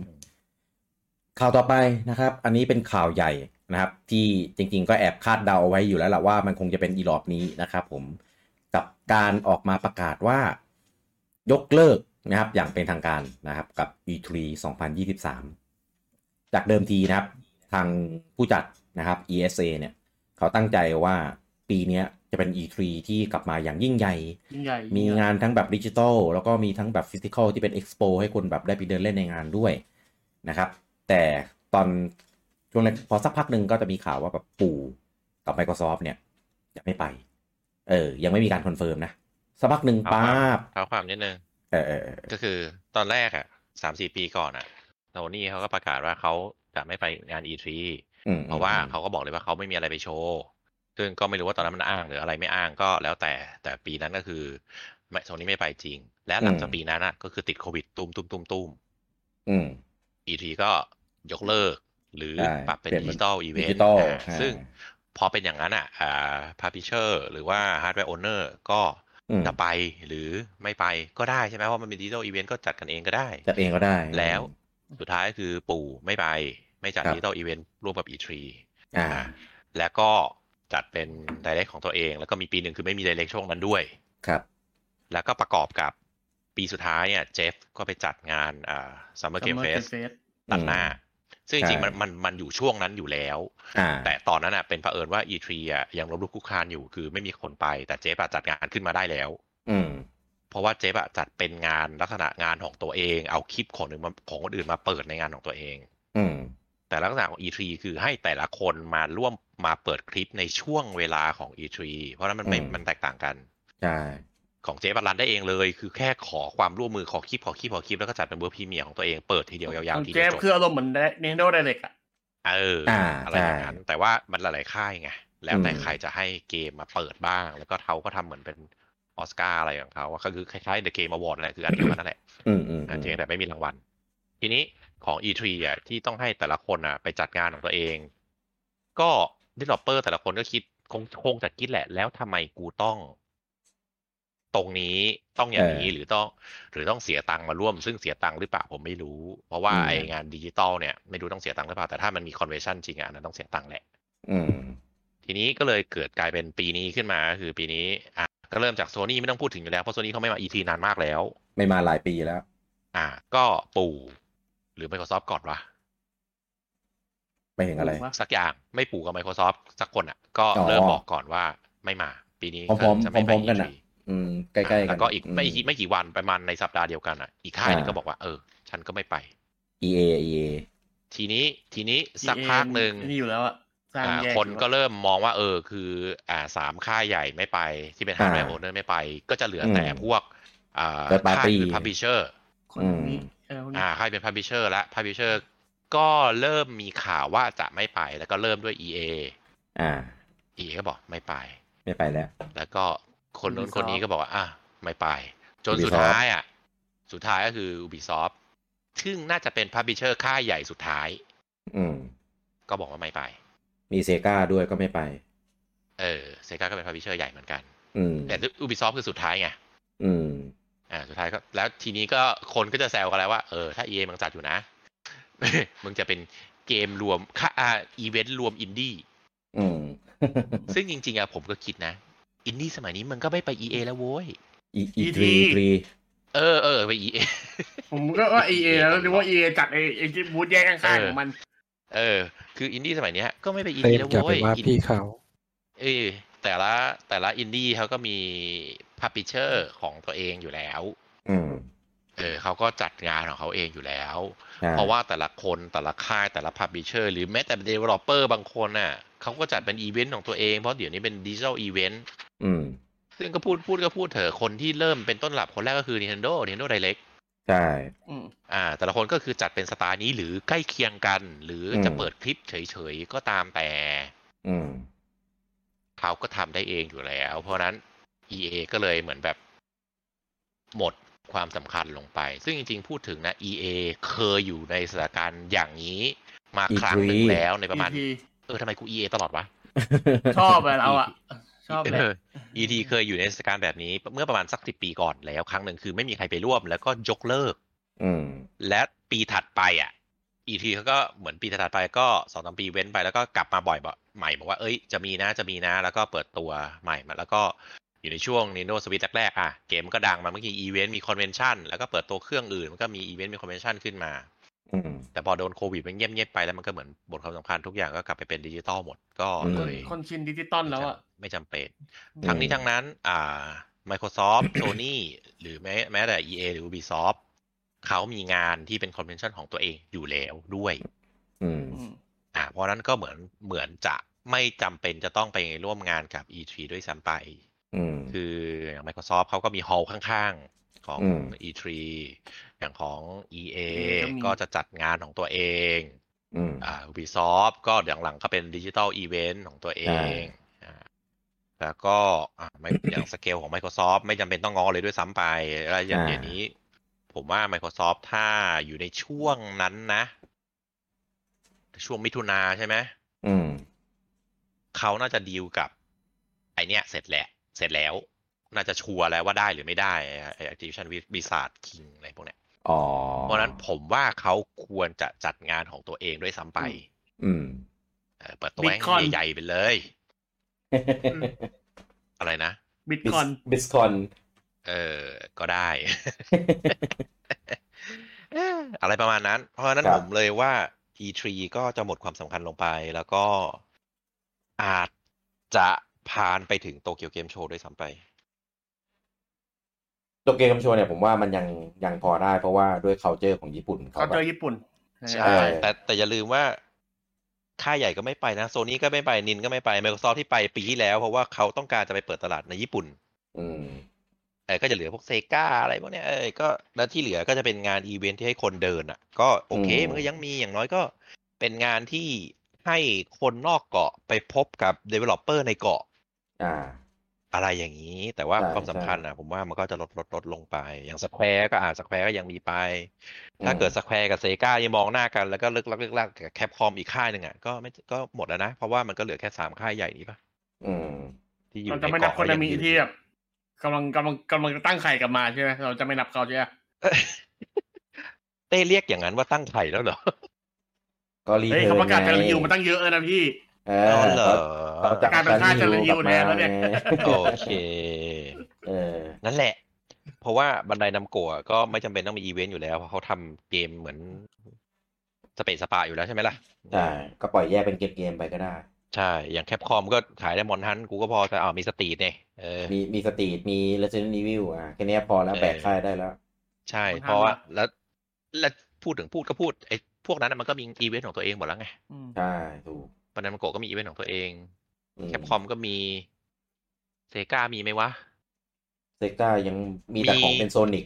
ข่าวต่อไปนะครับ อันนี้เป็นข่าวใหญ่นะครับ ที่จริง ๆ ก็แอบคาดเดาเอาไว้อยู่แล้วแหละว่ามันคงจะเป็นอีรอบนี้นะครับ ผมกับการออกมาประกาศว่ายกเลิกนะครับ อย่างเป็นทางการนะครับ กับ E3 2023 จากเดิมทีนะครับ ทางผู้จัด นะครับ ESA เนี่ยเขาตั้งใจว่าปีเนี้ยจะเป็น E3 ที่กลับมาอย่างยิ่งใหญ่ยิ่งใหญ่ มีงานทั้งแบบดิจิทัลแล้วก็มีทั้งแบบ physical ที่เป็นเอ็กซ์โปให้คนแบบได้ไปเดินเล่นในงานด้วยนะครับ แต่ตอนช่วงแรกพอสักพักหนึ่งก็จะมีข่าวว่าแบบปู่กับ Microsoft เนี่ยจะไม่ไป เออ ยังไม่มีการ confirm นะ สักพักหนึ่งเอาท้าวความเท้าความนิดนึงเออเออเออก็คือตอนแรกอะสามสี่ปีก่อนอะโทนี่เขาก็ประกาศว่าเขาจะไม่ไปงาน E3 อืม เพราะว่าเขาก็บอกเลยว่าเขาไม่มีอะไรไปโชว์ซึ่งก็ไม่รู้ว่าตอนนั้นมันอ้างหรืออะไรไม่อ้างก็แล้วแต่แต่ปีนั้นก็คือโซนี่ไม่ไปจริง และหลังจากปีนั้นอะก็คือติดโควิดตุ้มตุ้มตุ้มตุ้มอืม E3 ก็ยกเลิก หรือใช่ปรับเป็นเปลี่ยนเป็น digital event digital ซึ่งพอเป็นอย่างนั้นอะอ่าพาร์ i เชอร์หรือว่า hardware owner ก็อืมจะไปหรือไม่ไปก็ได้ใช่ไหมเพราะมันเป็น digital event ก็จัดกันเองก็ได้ จัดเองก็ได้แล้วสุดท้ายก็คือปู่ไม่ไป ไม่จัดครับ digital event ร่วมกับ E3 อ่าอ่าแล้วก็จัดเป็น Direct ของตัวเอง แล้วก็มีปีหนึ่งคือไม่มี Direct ช่วงนั้นด้วย ครับ แล้วก็ประกอบกับปีสุดท้ายเนี่ยเจฟก็ไปจัดงานอ่า Summer Game Fest เฟสตัดหน้า ซึ่งจริงๆใช่มันมันมันอยู่ช่วงนั้นอยู่แล้วอ่าแต่ตอนนั้นอะเป็นเผอิญว่า E3 อะยังล้มลุกคลุกคลานอยู่คือไม่มีคนไปแต่เจฟอะจัดงานขึ้นมาได้แล้ว อืมเพราะว่าเจฟอะจัดเป็นงานลักษณะงานของตัวเอง เอาคลิปของหนึ่งมาของคนอื่นมาเปิดในงานของตัวเอง อืม แต่ลักษณะของ E3 คือให้แต่ละคนมาร่วมมาเปิดคลิปในช่วงเวลาของ E3 เพราะฉะนั้นมันไม่อืมมันแตกต่างกันใช่ของเจฟมัน run ได้เองเลย คือแค่ขอความร่วมมือขอคลิปขอคลิปขอคลิปแล้วก็จัดเป็น world premiere ของตัวเองเปิดทีเดียวยาวๆทีเจเดียวฟจบคืออารมณ์เหมือน Nintendo Direct อะเอออ่าอะไรอย่างนั้น แต่ว่ามันหลายๆค่ายไงแล้วแต่อืมใครจะให้เกมมาเปิดบ้าง แล้วก็เขาก็ทำเหมือนเป็นออสการ์อะไรของเขาอะก็คือคล้ายๆ The Game Award นั่นแหละคืออันเดียวกันนั่นแหละอืมอืมอะเพียงแต่ไม่มีรางวัลทีนี้ ของ E3 อะที่ต้องให้แต่ละคนอะไปจัดงานของตัวเอง ก็ developer แต่ละคนก็คิดคงคงจะคิดแหละ แล้วทำไมกูต้อง ตรงนี้ต้องอย่างนี้เออหรือต้อง หรือต้องเสียตังค์มาร่วม ซึ่งเสียตังค์หรือเปล่าผมไม่รู้ เพราะว่าอืมไองานดิจิตอลเนี่ยไม่รู้ต้องเสียตังค์หรือเปล่าแต่ถ้ามันมี convention จริงอะอันนั้นต้องเสียตังค์แหละอืมทีนี้ก็เลยเกิดกลายเป็นปีนี้ขึ้นมาก็คือปีนี้อะก็เริ่มจากโซนี่ไม่ต้องพูดถึงอยู่แล้วเพราะโซนี่เขาไม่มา E3 นานมากแล้ว ไม่มาหลายปีแล้ว อ่า ก็ปู่ห รือ Microsoft ก่อนวะไม่เห็นอะไรสักอย่างไม่ปู่กับ Microsoft สักคนอะ ก็อ๋อเริ่มบอกก่อนว่าไม่มา ปีนี้พร้อมๆจะไม่ไปพร้อมๆกัน E3 อะอืมใกล้ๆกันแล้วก็อีกไม่มกี่ไม่กี่วันประมาณในสัปดาห์เดียวกันอะ อีกค่ายหนึงอ่าก็บอกว่าเออ ฉันก็ไม่ไป EA EA ทีนี้ทีนี้สักพักหนึ่งนี่อยู่แล้วอะสร้างอ่าแยกคนอยู่ก็เริ่มมองว่าเออคืออ่าสามค่ายใหญ่ไม่ไปที่เป็น hardware owner ไม่ไป ก็จะเหลือแต่อืมพวกอ่า Third party ค่ายคือ publisher คนนี้เออพวกนี้อ่าค่ายเป็น publisher และ publisher ก็เริ่มมีข่าวว่าจะไม่ไปแล้วก็เริ่มด้วย EA อ่า EA ก็บอกไม่ไป ไม่ไปแล้ว แล้วก็คนนู้น Ubisoft คนนี้ก็บอกว่าอะไม่ไป จน Ubisoft สุดท้ายอะ สุดท้ายก็คือ Ubisoft ซึ่งน่าจะเป็น publisher ค่ายใหญ่สุดท้าย อืม ก็บอกว่าไม่ไป มี Sega ด้วยก็ไม่ไป เออ Sega ก็เป็น publisher ใหญ่เหมือนกัน อืมแต่ Ubisoft คือสุดท้ายไงอืม อ่าสุดท้ายก็แล้วทีนี้ก็คนก็จะแซวกันแล้วว่าเออถ้า EA มันจัดอยู่นะ มึงจะเป็นเกมรวมค่าอ่าอีเวนต์รวมอินดี้อืมซึ่งจริง ๆอะผมก็คิดนะ อินดี้สมัยนี้มันก็ไม่ไป EA แล้วโว้ยอีอี E3 ทรีทรีเออเออไป EA ผมก็ว่า EA แล้วนึกว่า EA จัดไอ้ไอ้ที่บูธแยกข้างๆของมัน เออ คืออินดี้สมัยเนี้ยก็ไม่ไปเต็ EA มแล้วอย่าโว้ไปยว่าอินพี่เขาเออแต่ละแต่ละอินดี้เขาก็มี พับ l ิเชอร์ของตัวเองอยู่แล้วอืมเออเขาก็จัดงานของเขาเองอยู่แล้วใช่เพราะว่าแต่ละคนแต่ละค่ายแต่ละพับ l ิเชอร์หรือแม้แต่เดเวลลอปเปอร์บางคนน่ะเขาก็จัดเป็นอีเวนต์ของตัวเอง เพราะเดี๋ยวนี้เป็น digital event อืมซึ่งก็พูดพูดก็พูดเถอะคนที่เริ่มเป็นต้นตำรับคนแรกก็คือ Nintendo Nintendo Direct ใช่อืมอ่า แต่ละคนก็คือจัดเป็นสไตล์นี้หรือใกล้เคียงกัน หรืออมจะเปิดคลิปเฉยๆ ก็ตามแต่อืมเขาก็ทำได้เองอยู่แล้ว เพราะฉะนั้น EA ก็เลยเหมือนแบบหมดความสำคัญลงไป ซึ่งจริงๆ พูดถึงนะ EA เคยอยู่ในสถานการณ์อย่างนี้ มาครั้งหนึ่ง E3 แล้วในประมาณ EP เออทำไมกู EA ตลอดวะ ชอบอะเราอะชอบเลยเออ ET เคยอยู่ในเทศกาลแบบนี้ เมื่อประมาณสักสิบปีก่อนแล้วครั้งหนึ่งคือไม่มีใครไปร่วม แล้วก็ยกเลิกอืมและปีถัดไปอะ ET เขาก็เหมือนปีถัดไปก็สองสามปีเว้นไปแล้วก็กลับมาบ่อยบ่ใหม่บอกว่าเอ้ยจะมีนะจะมีนะ แล้วก็เปิดตัวใหม่มาแล้วก็ อยู่ในช่วง Nintendo Switch แรกๆอะเกมมันก็ดังมาเมื่อกี้อีเวนต์มีคอนเวนชั่นแล้วก็เปิดตัวเครื่องอื่น มันก็มีอีเวนต์มีคอนเวนชั่นขึ้นมาอืมแต่พอโดนโควิดมันเงียบๆไปแล้วมันก็เหมือนบทความสำคัญทุกอย่างก็กลับไปเป็นดิจิตอลหมด ก็อืมเลยคนชินดิจิตอลแล้วอะไม่จำเป็น ทั้งนี้ทั้งนั้น อ่า Microsoft Sony หรือแม้แม้แต่ EA หรือ Ubisoft เขามีงานที่เป็น convention ของตัวเองอยู่แล้วด้วย อืมอืมอ่าเพราะฉะนั้นก็เหมือนเหมือนจะไม่จำเป็นจะต้องไปร่วมงานกับ E3 ด้วยซ้ำไปอืม คืออย่าง Microsoft เขาก็มี hall ข้างๆ ของอืม E3 อย่างของ EA ก็มีก็จะจัดงานของตัวเองอืมอ่า Ubisoft ก็อย่างหลังก็เป็นดิจิตอลอีเวนต์ของตัวเองอ่าแล้วก็อ่าไม่อย่างสเกลของ Microsoft ไม่จำเป็นต้องงอเลยด้วยซ้ำไป แล้วอย่างอ่าเดี๋ยวนี้ ผมว่า Microsoft ถ้าอยู่ในช่วงนั้นนะ ช่วงมิถุนาใช่ไหมอืมเขาน่าจะดีลกับ ไอเนี้ยเสร็จแหละ เสร็จแล้ว น่าจะชัวร์แล้วว่าได้หรือไม่ได้ไอ้ Activision Blizzard King อะไรพวกเนี้ยอ๋อเพราะฉะนั้นผมว่าเขาควรจะจัดงานของตัวเองด้วยซ้ำไป อืมเออเปิดตัวให้ BlizzCon ใหญ่ๆไปเลย อะไรนะ BlizzCon BlizzCon เออ ก็ได้เอ้ออะไรประมาณนั้น เพราะฉะนั้นครับผมเลยว่า E3 ก็จะหมดความสำคัญลงไป แล้วก็อาจจะ ผ่านไปถึงโตเกียวเกมโชว์ด้วยซ้ำไปตัวเกมโชว์เนี่ยผมว่ามันยังยังพอได้เพราะว่าด้วย culture ของญี่ปุ่นเขาเขาแบเจบอญี่ปุ่น ใช่เออแต่แต่อย่าลืมว่าค่ายใหญ่ก็ไม่ไปนะโซนี่ก็ไม่ไปนินก็ไม่ไป Microsoft ที่ไปปีที่แล้ว เพราะว่าเขาต้องการจะไปเปิดตลาดในญี่ปุ่น อืมเออก็จะเหลือพวกเซกาอะไรพวกเนี้ยเออก็แล้วที่เหลือก็จะเป็นงานอีเวนท์ที่ให้คนเดินอะ ก็โอเคอืมมันก็ยังมีอย่างน้อยก็เป็นงานที่ให้คนนอกเกาะไปพบกับ Developer ในเกาะ อ่า อะไรอย่างนี้ แต่ว่าใช่ความสำคัญอะ ผมว่ามันก็จะลดลดลดลงไป อย่าง Square ก็อ่า Square ก็ยังมีไป ถ้าเกิด Square กับ Sega ยังมองหน้ากันแล้วก็เลิกลักเลิกลักกับ Capcom อีกค่ายหนึ่งอะก็ไม่ก็หมดแล้วนะ เพราะว่ามันก็เหลือแค่สามค่ายใหญ่นี้ปะอืม ที่อยู่เราในจะไม่นับเกาะคนละมีก็ยังอยู่ที่แบบกำลังกำลังกำลังจะตั้งไข่กลับมาใช่ไหมเราจะไม่นับเขาใช่ไหมเต้เรียกอย่างนั้นว่าตั้งไข่แล้วเหรอก็รีเฮ้ยเทิเขาร์ประกาศนจะไงรีวิวมาตั้งเยอะแล้วนะพี่ เออ๋ออเหรอเขาจะกลายเป็นค่าจะรีวิวแทนแล้วเนี่ยโอเคเออนั่นแหละ เพราะว่าบันไดนำโกะก็ไม่จำเป็นต้องมีอีเวนต์อยู่แล้ว เพราะเขาทำเกมเหมือนสเปซสปาอยู่แล้วใช่ไหมล่ะใช่ก็ปล่อยแยกเป็นเกมๆไปก็ได้ ใช่ อย่าง Capcom ก็ขายได้มอนฮันกูก็พอแต่อ่ามี Street เนี่ยเออมีมี Street มี Resident Evil อะแค่เนี้ยพอแล้วเออแบกค่ายได้แล้ว ใช่มอนทันเพราะว่าอะแล้วแล้วพูดถึงพูดก็พูดไอ้พวกนั้นนะมันก็มีอีเวนต์ของตัวเองหมดแล้วไงอืมใช่ถูก Bandai Namco ก็มีอีเวนต์ของตัวเองอืม Capcom ก็มี Sega มีไหมวะ Sega ยังมีแต่มีของเป็น Sonic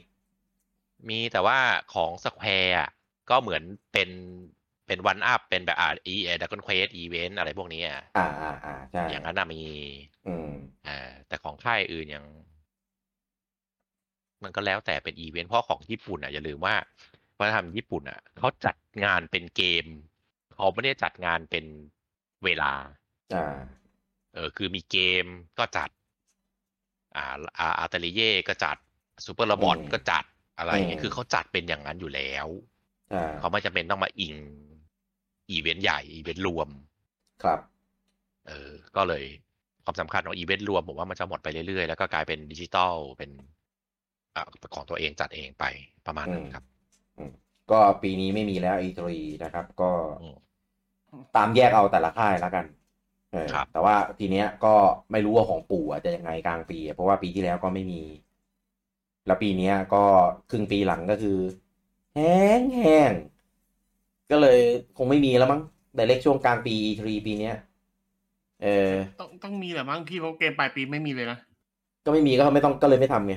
มีแต่ว่าของ Square อะก็เหมือนเป็นเป็น one-off เป็นแบบอ่าอีเอ Dragon Quest อีเวนต์อะไรพวกนี้อะอ่าอ่าอ่าใช่อย่างนั้นน่ะมี อืมอ่าแต่ของค่ายอื่นอย่างมันก็แล้วแต่เป็นอีเวนต์เพราะของญี่ปุ่นอะอย่าลืมว่าวัฒนธรรมญี่ปุ่นอะเขาจัดงานเป็นเกม เขาไม่ได้จัดงานเป็น เวลาอ่าเออคือมีเกมก็จัด อ่าอา Atelier ก็จัดSuper Robot อืมก็จัดอะไรอย่างเงี้ยอืมคือเขาจัดเป็นอย่างนั้นอยู่แล้วใช่เขาไม่จำเป็นต้องมาอิง อีเวนต์ใหญ่ อีเวนต์รวม ครับ เออ ก็เลยความสำคัญของอีเวนต์รวมผมว่ามันจะหมดไปเรื่อยๆ แล้วก็กลายเป็นดิจิตอลเป็นอ่าของตัวเองจัดเองไปประมาณนั้นอืมครับ ก็ปีนี้ไม่มีแล้ว E3 นะครับ ก็อืม ตามแยกเอาแต่ละค่ายแล้วกันเออครับแต่ว่าทีเนี้ยก็ไม่รู้ว่าของปู่อะจะยังไงกลางปีอะเพราะว่าปีที่แล้วก็ไม่มี แล้วปีเนี้ยก็ครึ่งปีหลังก็คือ แห้งแห้งก็เลยคงไม่มีแล้วมั้งแต่เล็กช่วงกลางปี E3 ปีเนี้ยเออต้องต้องมีแหละมั้งพี่เพราะเกมปลายปีไม่มีเลยนะก็ไม่มีก็ไม่ต้องก็เลยไม่ทำไง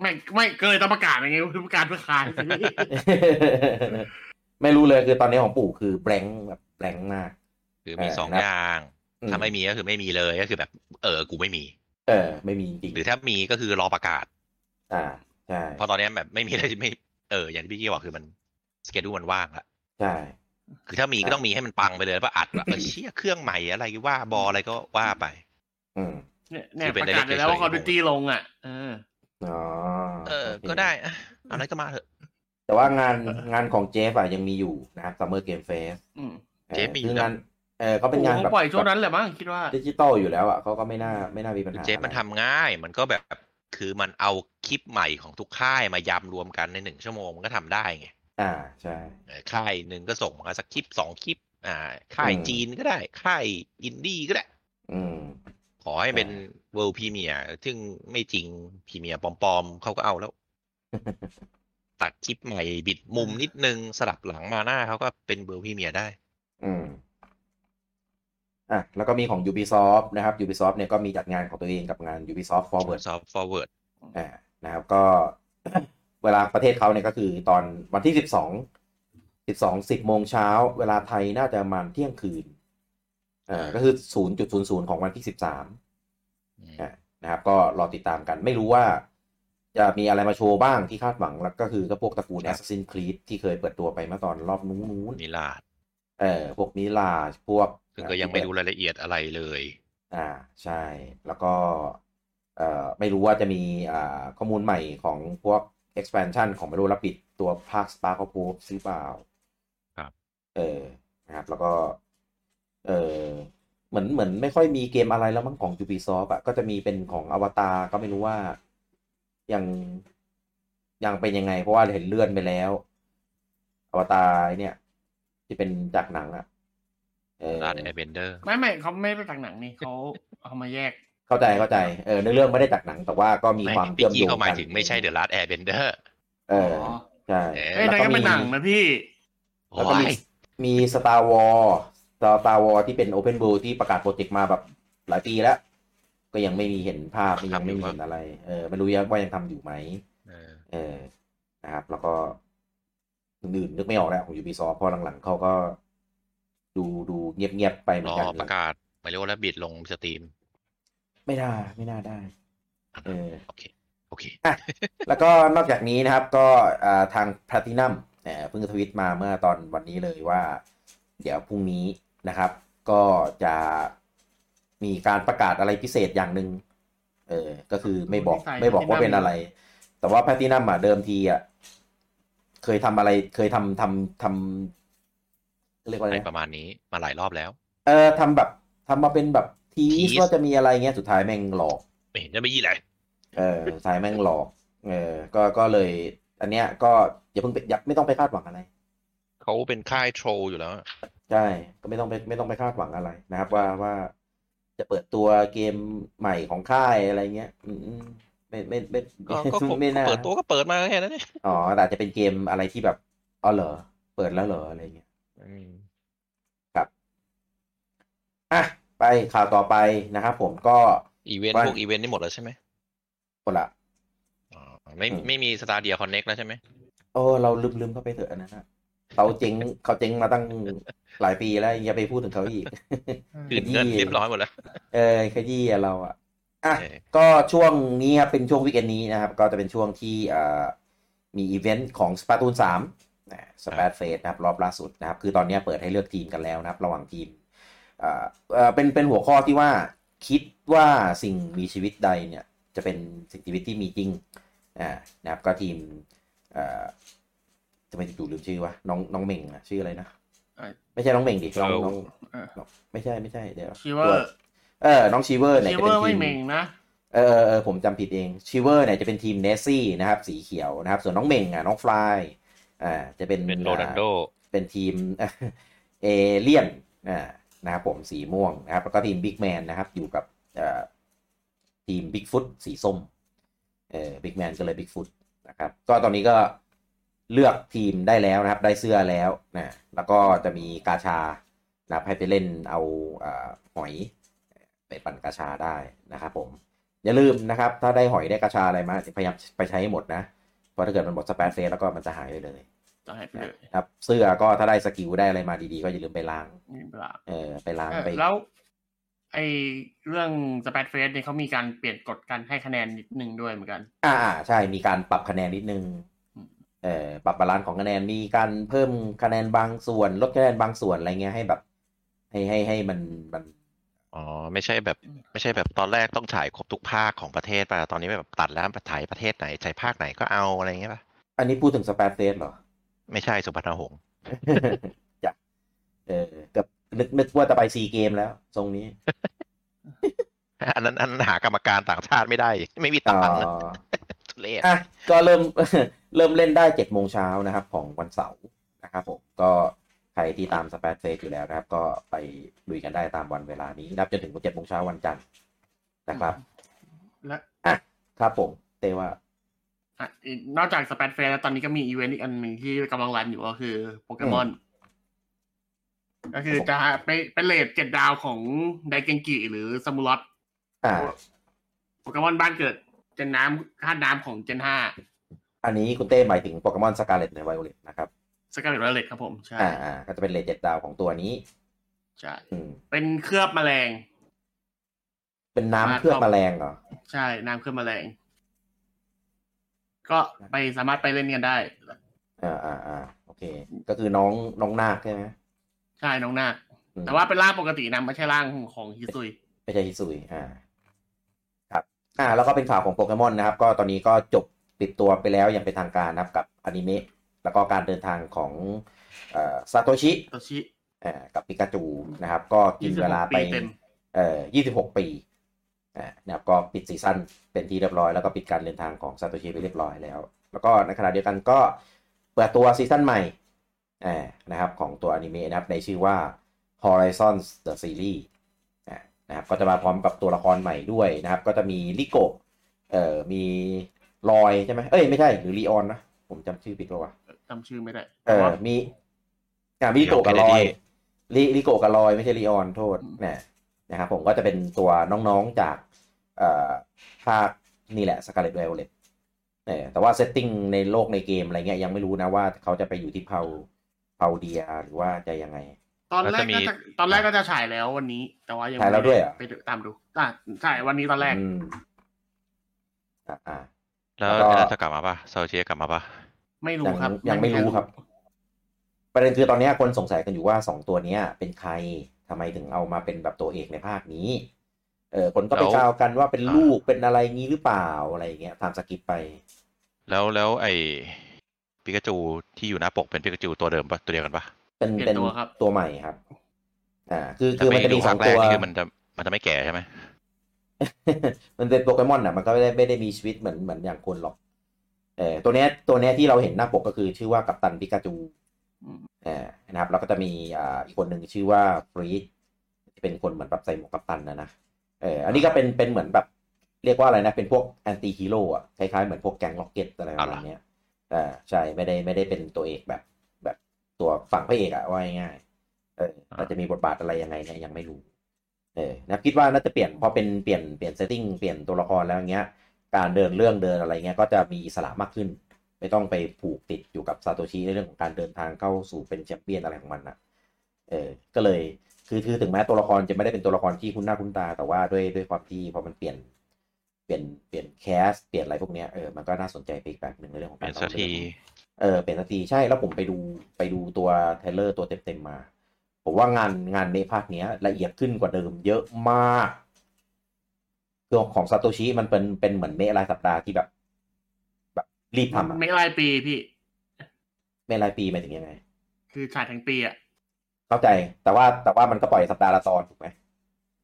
ไม่ไม่เกินต้องประกาศยังไงคือประกาศเพื่อขายไม่รู้เลยคือตอนนี้ของปู่คือแบงค์แบบ แบงค์มาก คือมีเออสองนะอย่างอืมถ้าไม่มีก็คือไม่มีเลยก็คือแบบ เออกูไม่มี เออ ไม่มีจริงหรือถ้ามีก็คือรอประกาศ อ่าใช่เพราะตอนนี้แบบไม่มีอะไรไม่เอออย่างที่พี่กี้บอกคือมันสเกดูมันว่างละใช่คือถ้ามีก็ต้องมีให้มันปังไปเลยแล้วก็อัดว่าเออเชี่ยเครื่องใหม่อะไรว่าบออะไรก็ว่าไป อืมเนี่ยเนี่ยคือเป็ปนระกาศไปแล้วว่า direct คอร์ดิตี้ลงอะเอออ๋อเออโคก็ได้อะเอาอะไรก็มาเถอะ แต่ว่างานงานของ Geoff อะยังมีอยู่นะครับ Summer Game Fest อืม Geoff มีอยู่คืแล้วงานเออเขาเป็นงานโอ้โหแบบปล่อยช่วงนั้นแหละมั้งคิดว่าดิจิตอลอยู่แล้วอะเขาก็ไม่น่าไม่น่ามีปัญหา Geoff มันอะไรทำง่าย มันก็แบบคือมันเอาคลิปใหม่ของทุกค่ายมายำรวมกันในหนึ่งชั่วโมงมันก็ทำได้ไงอ่าใช่เออค่ายหนึ่งก็ส่งมาสักคลิปสองคลิป อ่า ค่ายอืมจีนก็ได้ ค่ายอินดี้ก็ได้ อืมขอให้เป็นใช่ world premiere ซึ่งไม่จริงพรีเมียร์ปลอมๆเขาก็เอาแล้ว ตัดคลิปใหม่บิดมุมนิดนึงสลับหลังมาหน้าเขาก็เป็นเวิลด์พรีเมียร์ได้ อืมอะแล้วก็มีของ Ubisoft นะครับ Ubisoft เนี่ยก็มีจัดงานของตัวเองกับงาน Ubisoft Forward Soft Forward อ่านะครับ ก็เวลาประเทศเขาเนี่ยก็คือตอนวันที่สิบสองสิบสองสิบโมงเช้า เวลาไทยน่าจะประมาณเที่ยงคืนอ่าก็คือศูนย์จุดศูนย์ศูนย์ของวันที่สิบสามอืมนะครับ ก็รอติดตามกันไม่รู้ว่าจะมีอะไรมาโชว์บ้างที่คาดหวังแล้วก็คือก็พวกตระกูล Assassin's Creed ที่เคยเปิดตัวไปเมื่อตอนรอบนู้นนิลาดๆ เออพวกมิลาพวกซึ่งก็ยังไม่รู้รายละเอียดอะไรเลย อ่าใช่ แล้วก็เอ่อไม่รู้ว่าจะมีอ่าข้อมูลใหม่ของพวก expansion ของไม่รู้รับปิดตัวภาค Spark of Hope หรือเปล่าครับเออนะครับ แล้วก็ เออเหมือนเหมือนไม่ค่อยมีเกมอะไรแล้วมั้งของ Ubisoft อะก็จะมีเป็นของอวตารก็ไม่รู้ว่ายังยังเป็นยังไง เพราะว่าเห็นเลื่อนไปแล้ว อวตารเนี่ย ที่เป็นจากหนังอะเออ Last Airbenderไม่ไม่เขาไม่ไปจากหนังนี่เขาเอามาแยก เข้าใจเข้าใจเออในเรื่องไม่ได้จากหนัง แต่ว่าก็มีความพี่เชื่อมกี้โยงเขาหมายกันถึงไม่ใช่ The Last Airbender เออใช่เอ้ยนั่นก็เป็นหนังนะพี่แล้วก็มีมี Star War Star Star War ที่เป็น Open World ที่ประกาศโปรเจกต์มาแบบหลายปีแล้ว ก็ยังไม่มีเห็นภาพยังไม่มีเห็นอะไร เออไม่รู้ว่ายังทำอยู่ไหมเออเออนะครับ แล้วก็ อื่นๆนึกไม่ออกแล้วของ Ubisoft เพราะหลังๆเขาก็ดูดูเงียบๆไปเหมืรอนอกันประกาศมาเรียกว่าแล้วบิดลงสตรีม ไม่ได้ไม่น่าได้ เออโอเคโอเคอะแล้วก็นอกจากนี้นะครับ ก็อ่าทาง Platinum เอ่อเพิ่งทวิตมาเมื่อตอนวันนี้เลยว่า เดี๋ยวพรุ่งนี้นะครับ ก็จะมีการประกาศอะไรพิเศษอย่างหนึ่งเออก็คือไม่บอกใส่ไม่บอกว่า Platinum เป็นอะไร แต่ว่า Platinum อะเดิมทีอะ เคยทำอะไร เคยทำทำทำเรียกว่าอะไรอะไรนะประมาณนี้มาหลายรอบแล้ว เออทำแบบทำมาเป็นแบบที Tease ว่าจะมีอะไรเงี้ยสุดท้ายแม่งหลอกไม่เห็นจะไม่ยี่เลยเออสายแม่งหลอก เออ ก็ก็เลย อันเนี้ยก็อย่าเพิ่งไปอย่าไม่ต้องไปคาดหวังอะไรเขาเป็นค่ายโทรอยู่แล้วใช่ก็ไม่ต้องไปไม่ต้องไปคาดหวังอะไรนะครับ ว่าว่าจะเปิดตัวเกมใหม่ของค่ายอะไรเงี้ย อืม ไม่ไม่ไม่ก็ก็ผมไม่น่าเปิดตัวก็เปิดมาแค่นั้นเองอ๋อแต่อาจจะเป็นเกมอะไรที่แบบอ๋อเหรอ เปิดแล้วเหรออะไรเงี้ยอะไปข่าวต่อไปนะครับผมก็อีเวนต์ว่าพวกอีเวนต์นี่หมดแล้วใช่ไหมคนละอ๋อไม่อืมไม่มี Stadia Connect แล้วใช่ไหมโอ้เราลืมลืมเขาไปเถอะอันนั้นนะเขาเจ๊งเขาเจ๊งมาตั้งหลายปีแล้วอย่าไปพูดถึงเขาอีกคืนเงินเรียบร้อยหมดแล้ว เออขยี้อะเราอะ อะเออก็ช่วงนี้ครับเป็นช่วง weekend นี้นะครับ ก็จะเป็นช่วงที่อ่ามีอีเวนต์ของ Splatoon สามสปาเฟสนะครับรอบล่าสุดนะครับ คือตอนนี้เปิดให้เลือกทีมกันแล้วนะครับ ระหว่างทีมอ่าเอ่อเป็นเป็นหัวข้อที่ว่าคิดว่าสิ่งมีชีวิตใดเนี่ย จะเป็นสิ่งมีชีวิตที่มีจริงอ่านะครับก็ทีมอ่าจะไม่จู่ๆลืมชื่อวะน้องน้องเหม่งอะชื่ออะไรนะเอ่อไม่ใช่น้องเหม่งดิน้องเออน้องเออน้องไม่ใช่ไม่ใช่เดี๋ยวชีเวอร์ เออ น้องชีเวอร์เนี่ยชีจะเวอเป็นร์ไม่ทีมเมงนะเออเออเออผมจำผิดเองชีเวอร์เนี่ยจะเป็นทีมเนสซี่นะครับ สีเขียวนะครับ ส่วนน้องเม่งอะน้องฟลายอ่าจะเป็นเป็นโรนัลโดเป็นทีมเอเลียนอ่านะครับผมสีม่วงนะครับ แล้วก็ทีม Big Man นะครับ อยู่กับเอ่อทีมบิ๊กฟุตสีส้มเออ Big Man ก็เลยบิ๊กฟุตนะครับ ก็ตอนนี้ก็เลือกทีมได้แล้วนะครับ ได้เสื้อแล้วนะแล้วก็จะมีกาชานะครับให้ไปเล่นเอาอ่าหอย ไปปั่นกาชาได้นะครับผมอย่าลืมนะครับ ถ้าได้หอยได้กาชาอะไรมาพยายามไปใช้ให้หมดนะเพราะถ้าเกิดมันหมด Splatfest แล้วก็มันจะหายไปเลยจะหายไปเลยนะครับ เสื้อก็ถ้าได้ skill ได้อะไรมาดีๆ ก็อย่าลืมไปล้างนี่เปล่าเออไปล้างเออไปแล้ไอเรื่อง Splatfest เนี่ยเขามีการเปลี่ยนกฎการให้คะแนนนิดนึงด้วยเหมือนกันอ่าอ่าใช่มีการปรับคะแนนนิดนึงเอ่อปรับ balance ของคะแนนมีการเพิ่มคะแนนบางส่วน ลดคะแนนบางส่วนอะไรเงี้ยให้แบบ ให้ให้ให้มันมัน อ๋อไม่ใช่แบบไม่ใช่แบบตอนแรกต้องฉายครบทุกภาคของประเทศป่ะตอนนี้แบบตัดแล้วถ่ายประเทศไหนฉายภาคไหนก็เอาอะไรเงี้ยป่ะอันนี้พูดถึงสเปซเซสเหรอ ไม่ใช่สุพรรณหงษ์จ้ะเออเกับนึกนึกว่าจะไปซีเกมแล้วทรงนี้ อันนั้นอันนั้นหากรรมการต่างชาติไม่ได้ ไม่มีอ๋ตังค์นะอทุเรศอะก็เริ่มเริ่มเล่นได้เจ็ดโมงเช้านะครับ ของวันเสาร์นะครับผมก็ ใครที่ตามสเปซเฟสอยู่แล้วนะครับ ก็ไปลุยกันได้ตามวันเวลานี้นับจนถึงเจ็ดโมงเช้าวันจันทร์นะครับและอะครับผม เตว่าอะอีกนอกจาก Splatfest แล้วตอนนี้ก็มีอีเวนต์อีกอันหนึ่งที่กำลัง run อยู่ก็คือโปเกมอนก็คือจะไปเป็น raid เจ็ดดาวของ Daikenki หรือ Samurott อ่าโปเกมอนบ้านเกิด Gen น้ำธาตุน้ำของ Gen ห้าอันนี้คุณเต้หมายถึงโปเกมอน Scarlet ใน Violet นะครับ Scarlet และ Violet ครับผม ใช่ อ่าอ่าก็จะเป็น raid เจ็ดดาวของตัวนี้ ใช่อืมเป็นเคลือบแมลง เป็นน้ำเคลือบแมลงเหรอ ใช่ น้ำเคลือบแมลง ก็ไปสามารถไปเล่นกันได้ อ่าอ่าอ่าโอเค ก็คือน้องน้องนาคใช่ไหมใช่ น้องนาคอืมแต่ว่าเป็นร่างปกตินะไม่ใช่ร่างของฮิซุย ไม่ใช่ฮิซุย อ่า ครับ อ่า แล้วก็เป็นข่าวของโปเกมอนนะครับ ก็ตอนนี้ก็จบปิดตัวไปแล้วอย่างเป็นทางการนะครับกับอนิเมะ แล้วก็การเดินทางของเอ่อซาโตชิโตชิเอ่อกับปิกาจูนะครับ ก็กินเวลาไป26ปีเต็มเอ่อ26 ปีอ่านะครับก็ปิด season เป็นที่เรียบร้อยแล้วก็ปิดการเดินทางของซาโตชิไปเรียบร้อยแล้ว แล้วก็ในขณะเดียวกันก็เปิดตัว season ใหม่อ่านะครับของตัวอนิเมะนะครับในชื่อว่า Horizon the Series อ่านะครับก็จะมาพร้อมกับตัวละครใหม่ด้วยนะครับ ก็จะมีลิโกะเอ่อมีรอยใช่ไหมเอ้ยไม่ใช่หรือลีออนนะผมจำชื่อผิดแล้วว่ะ จำชื่อไม่ได้เออมีอ่ามีลิโกะกับรอยลิลิโกะกับรอยไม่ใช่ลีออนโทษนะนะครับผมก็จะเป็นตัวน้องๆจากเอ่อภาคนี่แหละ Scarlet Violet เออแต่ว่า setting ในโลกในเกมอะไรเงี้ยยังไม่รู้นะว่าเขาจะไปอยู่ที่พาพาลเดียหรือว่าจะยังไง ตอนแรกแล้วกจะมีก็จะตอนแรกก็จะฉายแล้ววันนี้ แต่ว่ายังฉายแล้วด้วยเหรอไปตามดูอะใช่วันนี้ตอนแรกอืมอ่าอ่าแล้วแล้วก็แล้วจะกลับมาป่ะซาเชียกลับมาป่ะ ไม่รู้ยังครับ ยังไม่รู้ครับ ประเด็นคือตอนเนี้ยคนสงสัยกันอยู่ว่าสองตัวเนี้ย เป็นใครทำไมถึงเอามาเป็นแบบตัวเอกในภาคนี้ เออคนก็ไปแล้วกล่าวกันว่าเป็นอ่าลูกเป็นอะไรงี้หรือเปล่าอะไรอย่างเงี้ยตามสกิปไป แล้วแล้วไอ้ปิกาจูที่อยู่หน้าปกเป็นปิกาจูตัวเดิมปะตัวเดียวกันปะเป็นเปลี่ยนเป็นตัวครับตัวใหม่ครับ อ่า คือถ้าคือมันไปจะดูมีสภาองคแรตักวนี่คือมันจะมันจะไม่แก่ใช่ไหมมันเป็นโปเกมอนอะ มันก็ไม่ได้ไม่ได้มีชีวิตเหมือนเหมือนอย่างคนหรอก เออตัวเนี้ยตัวเนี้ยที่เราเห็นหน้าปกก็คือชื่อว่ากัปตันปิกาจูอืมเออนะครับแล้วก็จะมีอ่าอีกคนหนึ่งชื่อว่าฟรีดที่เป็นคนเหมือนแบบใส่หมวกกัปตันนะนะเอออันนี้ก็เป็นเป็นเหมือนแบบเรียกว่าอะไรนะเป็นพวกแอนตี้ฮีโร่อะคล้ายๆเหมือนพวกแก๊งล็อกเก็ตอะไรประมาณเนี้ยอ่าใช่ไม่ได้ไม่ได้เป็นตัวเอกแบบ แบบตัวฝั่งพระเอกอะว่าง่ายๆเออแต่จะมีบทบาทอะไรยังไงเนี่ยยังไม่รู้เออนะคิดว่าน่าจะเปลี่ยนพอเป็นเปลี่ยนเปลี่ยน setting เปลี่ยนตัวละครแล้วอย่างเงี้ย การเดินเรื่องเดินอะไรเงี้ยก็จะมีอิสระมากขึ้น ไม่ต้องไปผูกติดอยู่กับซาโตชิในเรื่องของการเดินทางเข้าสู่เป็นแชมเปี้ยนอะไรของมันนะเออก็เลยคือคือถึงแม้ตัวละครจะไม่ได้เป็นตัวละครที่คุ้นหน้าคุ้นตา แต่ว่าด้วยด้วยความที่พอมันเปลี่ยนเปลี่ยนเปลี่ยน cast เปลี่ยนอะไรพวกเนี้ยเออมันก็น่าสนใจไปอีกแบบหนึ่งในเรื่องของเป็การนสักทีเออเป็นสักทีใช่แล้วผมไปดูไปดูตัวเทรลเลอร์ตัวเต็มๆมาผมว่างานงานในภาคเนี้ยละเอียดขึ้นกว่าเดิมเยอะมาก คือของซาโตชิมันเป็นเป็นเหมือนเมะรายสัปดาห์ที่แบบ แบบรีบทำอะไม่รายปีพี่ เมะรายปีหมายถึงยังไง คือฉายทั้งปีอะเข้าใจ แต่ว่าแต่ว่ามันก็ปล่อยสัปดาห์ละตอนถูกไหม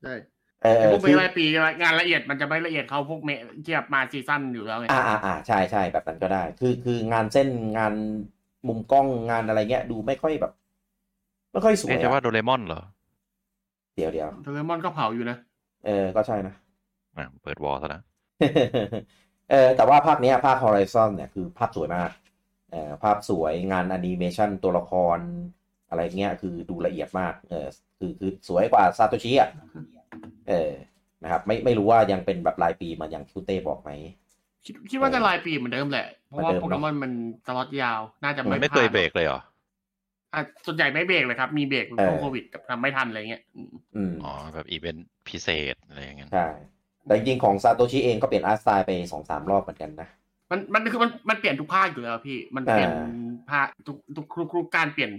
ใช่เออเอไอ้อพวกคืไม่อรายปีงานละเอียดมันจะไม่ละเอียดเขาพวกเมที่แบบมาซีซั่นอยู่แล้วไงอ่าอ่าอ่าใช่ใช่แบบนั้นก็ได้ คือคืองานเส้นงานมุมกล้องงานอะไรเงี้ย ดูไม่ค่อยแบบไม่ค่อยสวยไม่ใช่ว่าอะโดเรมอนเหรอเดี๋ยวเดี๋ยวโดเรมอนก็เผาอยู่นะ เออ ก็ใช่นะ อะเปิดวอลซะนะเออแต่ว่าภาคเนี้ยภาค Horizon เนี่ยคือภาพสวยมากเออภาพสวยงานแอนิเมชันตัวละคร อะไรเงี้ยคือดูละเอียดมากเออคือคือสวยกว่าซาโตชิอะเออนะครับไม่ไม่รู้ว่ายังเป็นแบบรายปีเหมือนอย่างคุณเต้บอกไหมคิดคิดว่าจะรายปีเหมือนเดิมแหละ เพราะว่าเหมือนเดิมโปเกมอนมันสล็อตยาว น่าจะมันไม่ไม่เคยดเบรกเลยเหรออะส่วนใหญ่ไม่เบรกเลยครับ มีเบรกเออช่วงโควิดกับทำไม่ทันอะไรเงี้ยอืมอืมอ๋อแบบอีเวนต์พิเศษอะไรอย่างเงี้ยใช่ แต่จริงๆของซาโตชิเองก็เปลี่ยน art style ไปสองสามรอบเหมือนกันนะมันมันคือมันมันเปลี่ยนทุกภาคอยู่แล้วพี่ มันเปลี่ยนอ่าภาคทุกทุกทุกทุกการเปลี่ยน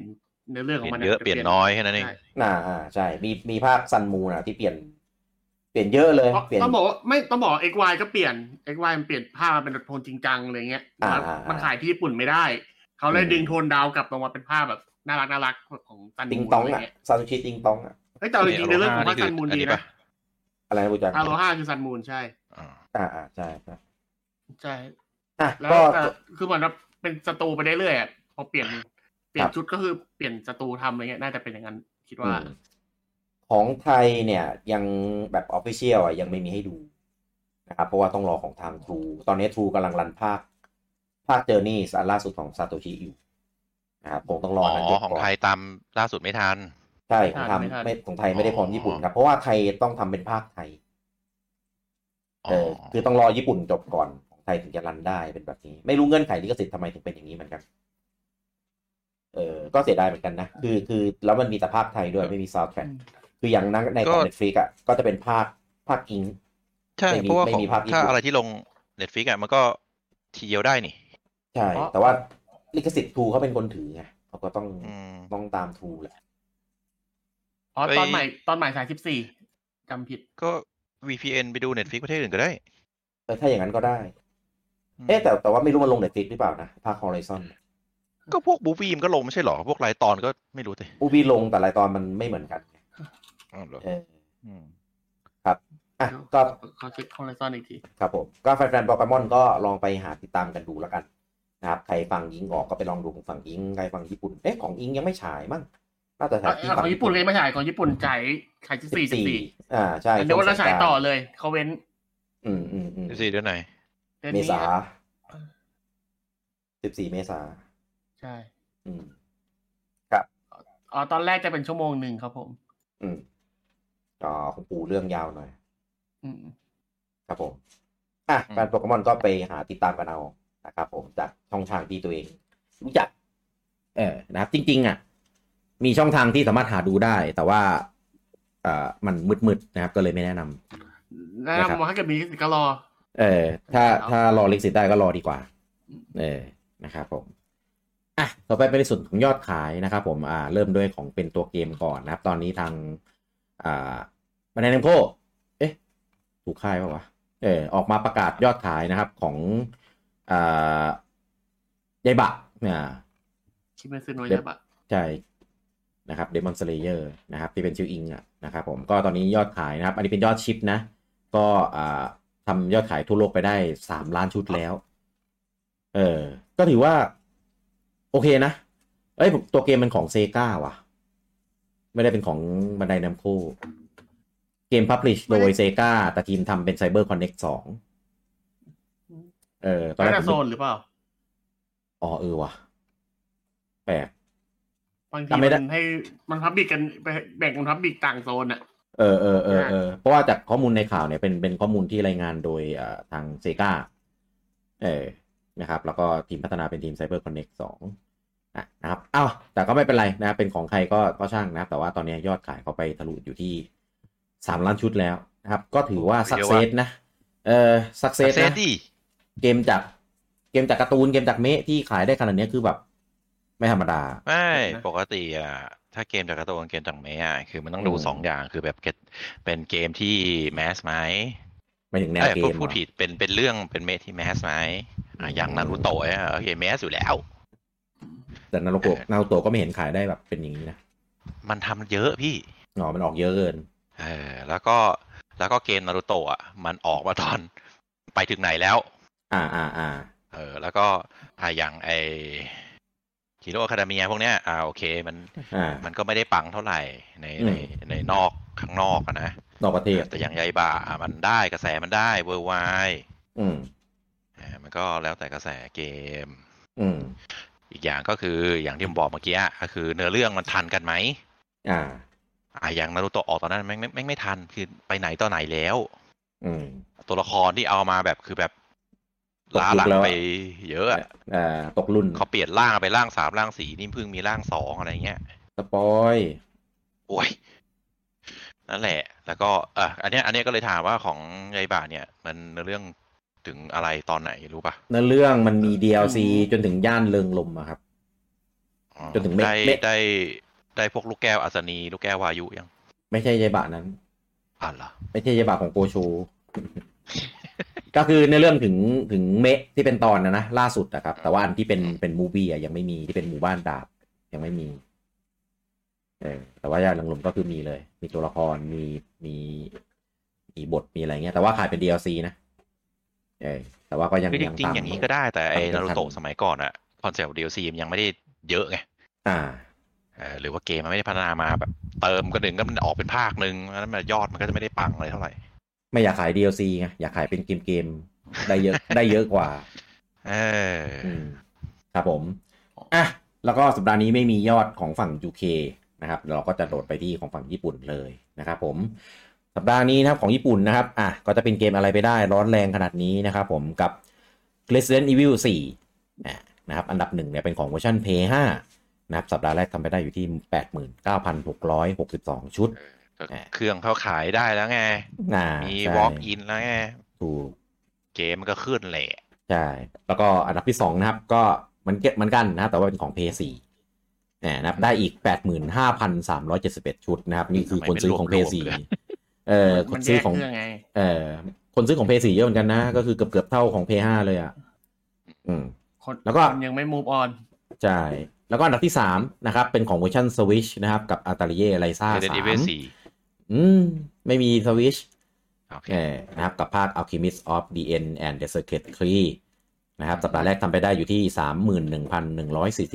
เนื้อเรื่องเปของลี่ยมันนเยอะเปลี่ยนน้อยแค่นั้นเองใช่อ่าอ่าใช่ มีมีภาคซันมูนะที่เปลี่ยนเปลี่ยนเยอะเลยเพราะเปลี่ยนต้องบอกว่าไม่ต้องบอก XY ก็เปลี่ยน XY มันเปลี่ยนภาพมาเป็นโทนจริงจังอะไรเงี้ยอ่ามันอ่ามันขายที่ญี่ปุ่นไม่ได้ เขาเลยอืมดึงโทนดาวกลับลงมาเป็นภาพแบบน่ารักน่ารักของซันติงมูตองอะไรอะเงี้ยซาซูชิติงตองอะเฮ้ยแต่เอาจริงๆในเรื่องของภาคซันมูนอันดีนี้นะปะ อะไรนะบูจังอาโลฮาคือซันมูนใช่อ่าอ่าอ่าใช่ใช่ใช่อะแล้วก็แต่คือเหมือนแบบเป็นศัตรูไปได้เรื่อยๆอะพอเปลี่ยนเปลี่ยคนรับชุดก็คือเปลี่ยนศัตรูทำอะไรเงี้ยน่าจะเป็นอย่างนั้นคิดว่าอืมของไทยเนี่ยยังแบบออฟฟิเชียลอะยังไม่มีให้ดูนะครับเพราะว่าต้องรอของทาง True ตอนนี้ True กำลังรันภาค ภาคเจอร์นี่อันล่าสุดของซาโตชิอยู่นะครับคงต้องรอ๋ออนั้นจบของก่อนไทยตามล่าสุดไม่ทัน ใช่ของไม่ทันทำไม่ของไทยไม่ได้พร้อมญี่ปุ่นครับ เพราะว่าไทยต้องทำเป็นภาคไทยเออคือต้องรอญี่ปุ่นจบก่อนของไทยถึงจะรันได้เป็นแบบนี้ ไม่รู้เงื่อนไขลิขสิทธิ์ทำไมถึงเป็นอย่างนี้เหมือนกันเออก็เสียดายเหมือนกันนะคือคือแล้วมันมีแต่ภาคไทยด้วยไม่มีซาวด์แทร็กคืออย่างนั้นในของ Netflix อะก็จะเป็นภาคภาคอิงใช่ไม่มีเพราะว่าไม่ของมีภาคญี่ปุ่นถ้าอะไรที่ลง Netflix อะมันก็ทีเดียวได้นี่ ใช่เพราะแต่ว่าลิขสิทธิ์ทูเขาเป็นคนถือไงเขาก็ต้องอืมต้องตามทูแหละ อ๋อเอ้ยตอนใหม่ตอนใหม่สายสิบสี่จำผิด ก็ VPN ไปดู Netflix ประเทศอื่นก็ได้เออถ้าอย่างนั้นก็ได้อืมเอ๊ะแต่แต่ว่าไม่รู้มันลง Netflix หรือเปล่านะภาค Horizon ก็พวกบูฟี่มันก็ลงไม่ใช่เหรอ พวกรายตอนก็ไม่รู้สิอูบีลงแต่รายตอนมันไม่เหมือนกันไงอ้าวเหรอเอออืมครับอะก็เขาเช็คคอลเลซอนอีกที ครับผม ก็แฟนๆโปเกมอนก็ลองไปหาติดตามกันดูแล้วกันนะครับ ใครฟังยิงออกก็ไปลองดูของฝั่งยิง ใครฟังญี่ปุ่น เอ๊ะของอิงยังไม่ฉายมั้ง น่าจะฉายที่อะของญี่ปุ่นเลยไม่ฉายของญี่ปุ่นจ่ายขายที่สี่สิบสี่อ่าใช่เดี๋ยววันละฉายต่อเลยเขาเว้น อืมอืมอืมสี่เดือนไหนดือนเมนี้ษาสิบสี่เมษาใช่ อืมอ๋อตอนแรกจะเป็นชั่วโมงหนึ่งครับผม อืมก็ของปูเรื่องยาวหน่อย อืมครับผมอะอืมแฟนโปเกมอนก็ไปหาติดตามกันเอานะครับผมจากช่องทางที่ตัวเอง รู้จัก เออนะครับ จริง ๆ อะ มีช่องทางที่สามารถหาดูได้ แต่ว่าเอ่อมันมืดๆนะครับ ก็เลยไม่แนะนำแนะนะครับนำว่าถ้าเกิดมีสิทธิ์ก็รอ เออ ถ้าครับถ้ารอลิขสิทธิ์ได้ก็รอดีกว่า เออนะครับผมอะต่อไปเป็นในส่วนของยอดขายนะครับ ผมอ่าเริ่มด้วยของเป็นตัวเกมก่อนนะครับ ตอนนี้ทางอ่าบันไดเนมโคเอ๊ะถูกค่ายปะวะเออออกมาประกาศยอดขายนะครับของอ่า Yaiba เนี่ยคิดไม่ซื้อน้อยเดี๋ยวใช่ปะใช่ นะครับ Demon Slayer นะครับที่เป็น fighting อะนะครับผมก็ตอนนี้ยอดขายนะครับ อันนี้เป็นยอด ship นะ ก็อ่าทำยอดขายทั่วโลกไปได้สามล้านชุดแล้ว เออ ก็ถือว่า โอเคนะ เอ้ยตัวเกมมันของเซกาว่ะ ไม่ได้เป็นของ Bandai Namco เกม publish โดยเซกาแต่ทีมทำเป็น Cyber Connect สองเออตอนแรน่ากจะผมโซนหรือเปล่า อ๋อเออว่ะแปลก บางทีจำไม่ได้มันให้มันพับบิกกันไปแบ่งกันพับบิกต่างโซนอะเออเออเออเออเพราะว่าจากข้อมูลในข่าวเนี่ยเป็นเป็นข้อมูลที่รายงานโดยเอ่อทางเซกาเออนะครับ แล้วก็ทีมพัฒนาเป็นทีม Cyber Connect 2อะนะครับอ้าวแต่ก็ไม่เป็นไรนะครับเป็นของใครก็ก็ช่างนะครับแต่ว่าตอนนี้ยอดขายเขาไปทะลุอยู่ที่สามล้านชุดแล้วนะครับ ก็ถือว่าโอ้สักเดี๋ยวเซว่าสนะเออสักเซสเซนะดิเกมจากเกมจากการ์ตูนเกมจากเมะที่ขายได้ขนาดนี้คือแบบ ไม่ธรรมดา ไม่นะปกติอะถ้าเกมจากการ์ตูนเกมจากเมย์อะคือมันต้องดูอืมสองอย่างคือแบบเกตเป็นเกมที่แมสไหมไม่ถึงแนวเอ้ยเกพูดมพูดเหรอผิดเป็นเป็นเรื่องเป็นเมทที่แมสไหมอะอย่างนารูโตะอะโอเคแมสอยู่แล้ว แต่นารูโตะเออนารูโตะก็ไม่เห็นขายได้แบบเป็นอย่างนี้นะมันทำเยอะพี่อ๋อมันออกเยอะเกินเออแล้วก็แล้วก็เกมนารูโตะอะมันออกมาตอนไปถึงไหนแล้ว อ่าอ่าอ่าเออ แล้วก็อะอย่างไอ Hero Academia พวกเนี้ยอ่าโอเคมันอ่ามันก็ไม่ได้ปังเท่าไหร่ในอืมในในนอกข้างนอกอะนะ นอกประเทศแต่อย่าง Yaiba อะมันได้กระแสมันได้ viral อืมมันก็แล้วแต่กระแสเกม อืมอีกอย่างก็คืออย่างที่ผมบอกเมื่อกี้อะก็คือ เนื้อเรื่องมันทันกันไหมอ่า อะอย่างนารูโตะออกตอนนั้นแม่งไม่แม่งไม่ทันคือไปไหนต่อไหนแล้ว อืมตัวละครที่เอามาแบบคือแบบตกยุค ล้าหลังแล้วอะไปเยอะอะอ่าตกรุ่นเขาเปลี่ยนร่างไปร่างสามร่างสี่นี่เพิ่งมีร่างสองอะไรเงี้ยสปอยโอ้ยนั่นแหละ แล้วก็เอออันเนี้ย อันเนี้ยก็เลยถามว่าของยายบ่าเนี่ย มันเนื้อเรื่องถึงอะไรตอนไหนรู้ปะเนื้อเรื่องมันมี DLC จนถึงย่านเริงลมอะครับอ๋อจนถึงเมฆได้เมฆได้ได้พวกลูกแก้วอัศนี ลูกแก้ววายุยัง ไม่ใช่ยายบะนั้นอ่านเหรอไม่ใช่ยายบะของโกชู ก็คือในเรื่องถึงถึงเมะที่เป็นตอนนะนะล่าสุดนะครับ แต่ว่าอันที่เป็นเป็นมูฟี่อะยังไม่มีที่เป็นหมู่บ้านดาบยังไม่มีเออแต่ว่าย่านเริงลมก็คือมีเลย มีตัวละครมีมีมีบทมีอะไรเงี้ย แต่ว่าขายเป็น DLC นะเออแต่ว่าก็ยังคือจยังริงตามๆอย่างนี้ก็ได้แต่ไอ้ตามนาไม่รูทันโตะสมัยก่อนอะคอนเซ็ปต์ DLC มันยังไม่ได้เยอะไงอ่าเออหรือว่าเกมมันไม่ได้พัฒนามาแบบ เติมก็หนึ่งก็มันออกเป็นภาคหนึ่งแล้วมันยอดมันก็จะไม่ได้ปังอะไรเท่าไหร่ ไม่อยากขาย DLC ไงอยากขายเป็นเกมเกมๆได้เยอะได้เยอะกว่า เอออืมครับผมอะแล้วก็สัปดาห์นี้ไม่มียอดของฝั่ง UK นะครับ เราก็จะโดดไปที่ของฝั่งญี่ปุ่นเลยนะครับผมสัปดาห์นี้นะครับของญี่ปุ่นนะครับอะก็จะเป็นเกมอะไรไปได้ร้อนแรงขนาดนี้นะครับผมกับ Resident Evil 4อะนะครับอันดับหนึ่งเนี่ยเป็นของเวอร์ชัน p 5นะครับสัปดาห์แรกทำไปได้อยู่ที่ 89,662 ชุดก็อะ เครื่องเขาขายได้แล้วไงอ่ามีใช่ walk in แล้วไงถูกเกมมันก็ขึ้นแหละใช่แล้วก็อันดับที่สองนะครับ ก็มันเก็บเหมือนกันนะครับแต่ว่าเป็นของ p 4นะครับ ได้อีก 85,371 ชุดนะครับ นี่คือคนซื้อของ p 4เออคมันนซื้แยอกของเครื่องไงเออคนซื้อของ p 4เยอะเหมือนกันนะ ก็คือเกือบเกือบๆเท่าของ p 5เลยอะอืมคนแล้วก็คนยังไม่ move on ใช่แล้วก็อันดับที่สามนะครับ เป็นของเวอร์ชัน Switch นะครับ กับ a t a l i e r i z a Resident Evil 3 อืม ไม่มี Switch 4โอเคเออนะครับ กับภาค Alchemist of the End and the Secret Key นะครับสัปดาห์แรกทำไปได้อยู่ที่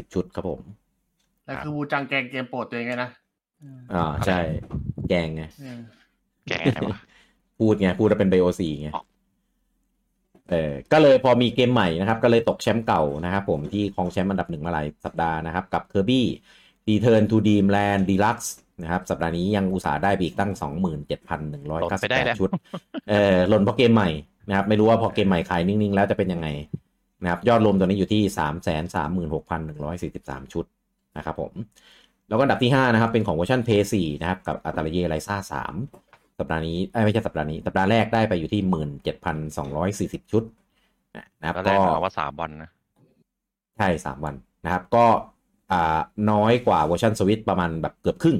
31,140ชุดครับผมแล้วคือวูจังแกงเกมโปรดตัวเองไงนะอ่าใช่ แกงไงเออแกไงวะพูดไง พูดแล้วเป็นไบโอซีไงอ๋อเออก็เลยพอมีเกมใหม่นะครับ ก็เลยตกแชมป์เก่านะครับผมที่ครองแชมป์อันดับหนึ่งมาหลายสัปดาห์นะครับ กับ Kirby Return to Dreamland Deluxe นะครับ สัปดาห์นี้ยังอุตสาห์ได้ไปอีกตั้ง 27,198 ชุด เออหล่นเพราะเกมใหม่นะครับ ไม่รู้ว่าพอเกมใหม่ขายนิ่ง ๆ แล้วจะเป็นยังไงนะครับ ยอดรวมตัวนี้อยู่ที่ 336,143 ชุดนะครับผม แล้วก็อันดับที่ 5 นะครับ เป็นของเวอร์ชัน p 4นะครับ กับอัตราเยไลซ่า3สัปดาห์นี้เอ้ยไม่ใช่สัปดาห์นี้ สัปดาห์แรกได้ไปอยู่ที่ 17,240 ชุดนะครับตอนแรก็กเอาว่าสามวันนะใช่ 3 วันนะครับ ก็อ่าน้อยกว่าเวอร์ชันสวิตประมาณแบบเกือบครึ่ง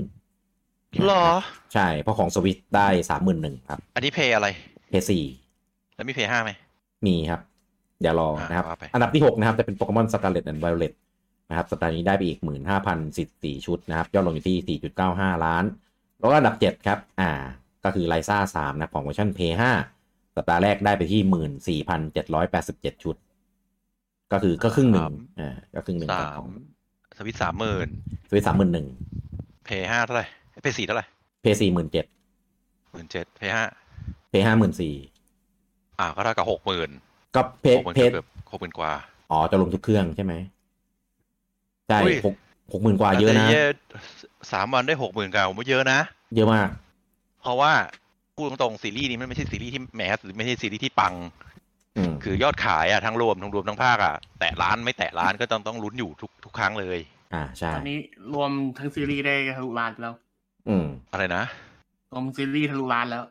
หรอ ใช่ เพราะของสวิตได้31,000ครับ อันนี้ Play อะไร p 4แล้วมี Play ห้าไหม มีครับ เดี๋ยวรอนะครับว่าไปอันดับที่6นะครับ จะเป็นโปเกมอน Scarlet and Violet นะครับ สัปดาห์นี้ได้ไปอีก15,014ชุดนะครับ ยอดลงอยู่ที่4.95ล้าน แล้วก็อันดับ7ครับ อ่า ก็คือไรซ่า3นะครับของเวอร์ชัน p 5สัปดาห์แรกได้ไปที่14,787ชุด ก็คือก็ครึ่งหนึ่งอ่าก็ครึ่งหนึ่งสาขมองสวิตสามหมื่นสวิตสามหมื่นหนึ่งเพย์ห้าเท่าไหร่ เพย์สี่เท่าไหร่เพย์สี่หมื่นเจ็ดหมื่นเจ็ดเพย์ห้าเพย์ห้าหมื่นสี่อ่าก็เท่ากับหกหมื่นก็เพหกหมื่นเพเกือบหกหมื่นกว่า อ๋อ จะรวมทุกเครื่องใช่ไหมใช่อุ้ยหกหกหมื่นกว่าเยอะนะแต่สามวันได้หกหมื่นกว่าผมว่าเยอะนะ เยอะมาก เพราะว่าพูดตรงๆซีรีส์นี้มันไม่ใช่ซีรีส์ที่แหมหรือไม่ใช่ซีรีส์ที่ปังอืมคือยอดขายอะทั้งรวมทั้งรวมทั้งภาคอะแตะล้านไม่แตะล้านก็ต้องต้องลุ้นอยู่ทุกทุกครั้งเลย อ่าใช่ตอนนี้รวมทั้งซีรีส์ได้ทะลุล้านไปแล้ว อืม อะไรนะรวมซีรีส์ทะลุล้านแล้ว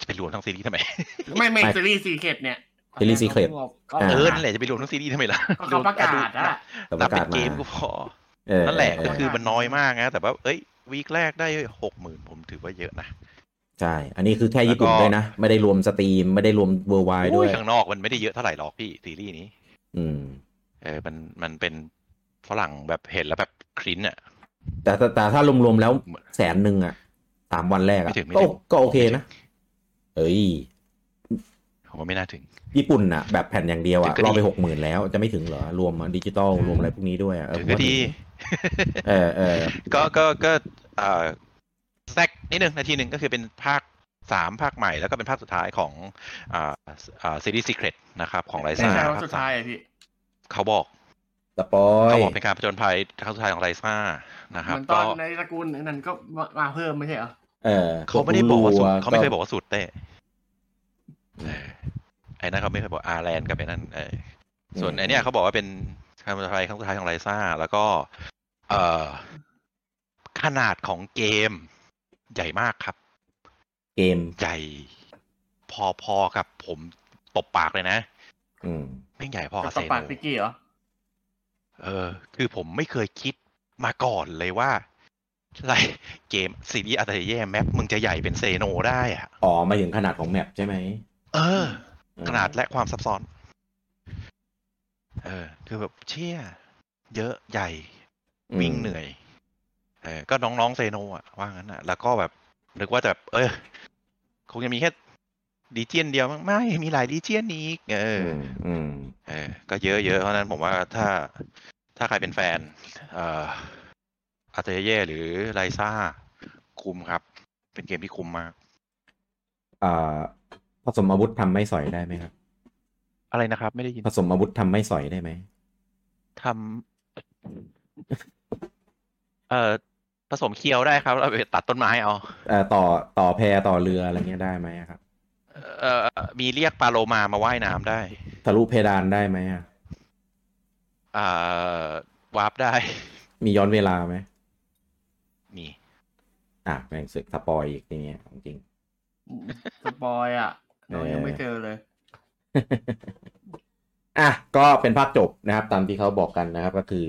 จะไปรวมทั้งซีรีส์ทำไม ไม่ไม่ไม่ซีรีส์ Secret เนี่ยซีรีส์ Secret ก็อ่าเออนั่นแหละจะไปรวมทั้งซีรีส์ทำไมล่ะก็เขาประกาศอะแต่ปนับระเป็กาศนเกมามก็พอเออนั่นแหละเอก็อคือมันน้อยมากนะ แต่ว่าเอ้ย week แรกได้หกหมื่นผมถือว่าเยอะนะใช่ อันนี้คือแค่ญี่ปุ่นแล้วก็ด้วยนะ ไม่ได้รวม Steam ไม่ได้รวม worldwide้วย ข้างนอกมันไม่ได้เยอะเท่าไหร่หรอกพี่ซีรีส์นี้ อืม เออมันมันเป็นฝรั่งแบบเห็นแล้วแบบคลิ้นอะ แต่แต่แต่ถ้ารวมๆแล้วแสนหนึ่งอะสามวันแรกอะไม่ถึงไม่ก็ถึงก็โอเคนะ เอ้ยผมว่าไม่น่าถึง ญี่ปุ่นอะ แบบแผ่นอย่างเดียวอะถึงก็รอไปดีหกหมื่นแล้วจะไม่ถึงเหรอ รวมดิจิตอลรวมอะไรพวกนี้ด้วยอะเออถึงผมก็ว่าดีเออเออก็ก็ก็เอ่อแซกนิดนึงนาทีหนึ่งก็คือเป็นภาคสามภาคใหม่แล้วก็เป็นภาคสุดท้ายของอ่าอ่าซีรีส์ Secret นะครับ ของไรไม่ซ่าใช่ว่าสุดท้ายอะพี่เขาบอก spoil เขาบอกเป็นการผจญภัยครั้งสุดท้ายของไรซ่านะคเหรับมือนตก็อนในตระกูลนั้นก็มาเพิ่มไม่ใช่เหรอเออเขาไม่ได้บอกว่าสุดรัเขาไม่เคยบอกว่าสุดเต้เออไอ้นั่นเขาไม่เคยบอกอาร์แลนด์กับไอ้นั่นเออส่วนไอ้เนี่ยเขาบอกว่าเป็นการผจญภัยครั้งสุดท้ายของไรซ่า แล้วก็ เอ่อขนาดของเกม ใหญ่มากครับ เกมใหญ่ พอๆกับผมตบปากเลยนะ อืมแม่งใหญ่พอกักับบสเซปาโนร์ติกี้เหรอ เออ คือผมไม่เคยคิดมาก่อนเลยว่าอะไรเกมซีรีส์อัตเย่แมปมึงจะใหญ่เป็นเซโนได้อะอ๋อ มาถึงขนาดของแมปใช่ไหม เอออืมขนาดและความซับซ้อน เออ คือแบบเชี่ย เยอะใหญ่ วิ่งเหนื่อย เออ ก็น้องๆเซโนอะ ว่างั้นอะ แล้วก็แบบนึกว่าจะแบบเออ คงจะมีแค่ ดีเจียนเดียวมั้งไม่มีหลายดีเจียนอีก เออ อืมอืมเออ ก็เยอะเยอะเพราะฉะนั้นผมว่าถ้าถ้าใครเป็นแฟน เอ่ออาเตเย่หรือไลซ่า คุ้มครับ เป็นเกมที่คุ้มมากอ่าผสมอาวุธทำไม่สอยได้ไหมครับ อะไรนะครับ ไม่ได้ยินผสมอาวุธทำไม่สอยได้ไหมทำเอ่อผสมเคียวได้ครับเราไปตัดต้นไม้เอาเอ่อต่อต่อแพต่อเรืออะไรเงี้ยได้ไหมอะครับ เอ่อมีเรียกปลาโลมามาว่ายน้ำได้ทะลุเพดานได้ไหมอะอ่าวาร์ปได้ มีย้อนเวลาไหมมีอะแม่งสึก spoil อีกทีเนี้ยของจริง spoil อะเราเออยังไม่เจอเลย อะ ก็เป็นภาคจบนะครับ ตามที่เขาบอกกันนะครับ ก็คือ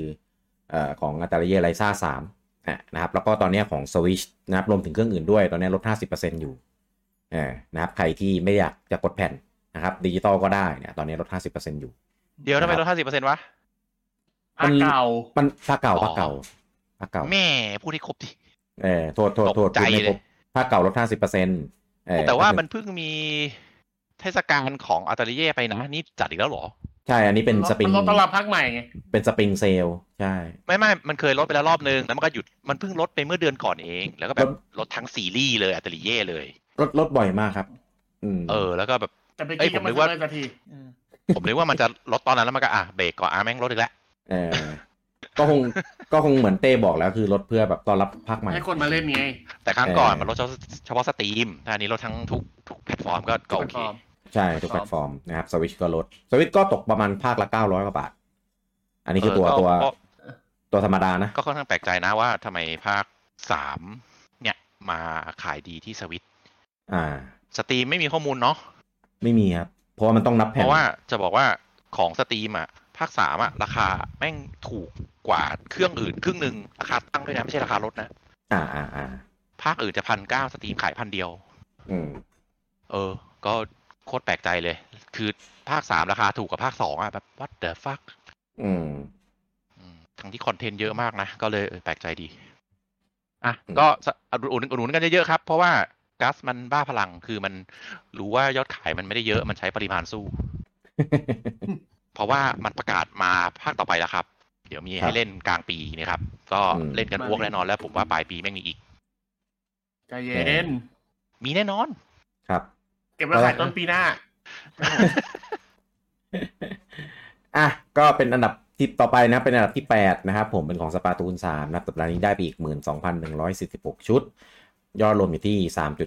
เอ่อของอัตราเยไลซ่าสามอะนะครับ แล้วก็ตอนเนี้ยของ Switch นะครับ รวมถึงเครื่องอื่นด้วย ตอนเนี้ยลด50%อยู่เออ นะครับใครที่ไม่อยากจะกดแผ่นนะครับดิจิตอลก็ได้เนี่ยตอนนี้ลด 50%อยู่ เดี๋ยวทำไมลดห้าสิบเปอร์เซ็นต์วะภาคเก่ามันภาคเก่าอ๋อภาคเก่าภาคเก่า แม่พูดให้ครบดิเออโทษโทษโทษตกใจพูดไม่ครบเลยภาคเก่าลด 50%เออแต่ว่าก็คือมันเพิ่งมีเทศกาลของอัตเย่ไปนะ นี่จัดอีกแล้วเหรอ ใช่ อันนี้เป็นสปริงมันลดต้อนรับภาคใหม่ไง เป็นสปริงเซลใช่ ไม่ไม่มันเคยลดไปแล้วรอบนึง แล้วมันก็หยุด มันเพิ่งลดไปเมื่อเดือนก่อนเอง แล้วก็แบบลดลดทั้งซีรีส์เลยอัตเย่เลย ลดลดบ่อยมากครับ อืมเออ แล้วก็แบบแต่ไปเอ้ยกี้ผก็มไม่นึกว่าเลิกสักทีผมนึกว่ามันจะลดตอนนั้นแล้วมันก็อะเบรกก่อนอะแม่งลดอีกแล้วเออก็คงก็คงเหมือนเต้บอกแล้วคือลดเพื่อแบบต้อนรับภาคใหม่ให้คนมาเล่นไง แต่ครั้งก่อนเออมันลดเฉพาะเฉพาะ Steam ถ้าอันนี้ลดทั้งทุกทุกแพลตฟอร์มก็ก็โอเคแพลตฟอร์มใช่ทุกแพลตฟอร์มนะครับสวิตชก็ลดสวิตก็ตกประมาณภาคละ900กว่าบาท อันนี้คือตัวเออก็ตัวก็ตัวธรรมดานะ ก็ค่อนข้างแปลกใจนะว่าทำไมภาคสามเนี่ยมาขายดีที่สวิต อ่า Steam ไม่มีข้อมูลเนาะไม่มีครับ เพราะว่ามันต้องนับเพแผ่นราะว่าจะบอกว่าของ Steam อะภาคสามอะราคาแม่งถูกกว่าเครื่องอื่นครึ่งหนึ่งราคาตั้งด้วยนะไม่ใช่ราคาลดนะ อ่าอ่าอ่าภาคอื่นจะพันเก้าสตรีมขายพันเดียว อืม เออ ก็โคตรแปลกใจเลย คือภาคสามราคาถูกกว่าภาคสองอะแบบ what the fuck อืมอืมทั้งที่คอนเทนต์เยอะมากนะ ก็เลยเออแปลกใจดี อะอืมก็สอุดหนุนอุดหนุนกันเยอะๆครับ เพราะว่า กัสมันบ้าพลังคือมันรู้ว่ายอดขายมันไม่ได้เยอะมันใช้ปริมาณสู้ เพราะว่ามันประกาศมาภาคต่อไปแล้วครับ เดี๋ยวมีครัให้บเล่นกลางปีนะครับ ก็อืมเล่นกันอ้วกแน่นอนแล้ว ผมว่าปลายปีแม่งมีอีกใจเย็น มีแน่นอน ครับ เก็บไว้ขายต้นปีหน้า อะ ก็เป็นอันดับที่ต่อไปนะ เป็นอันดับที่ 8 นะครับ ผมเป็นของสปาตูน3นะสัปดาห์นี้ได้ไปอีก 12,146 ชุด ยอดรวมอยู่ที่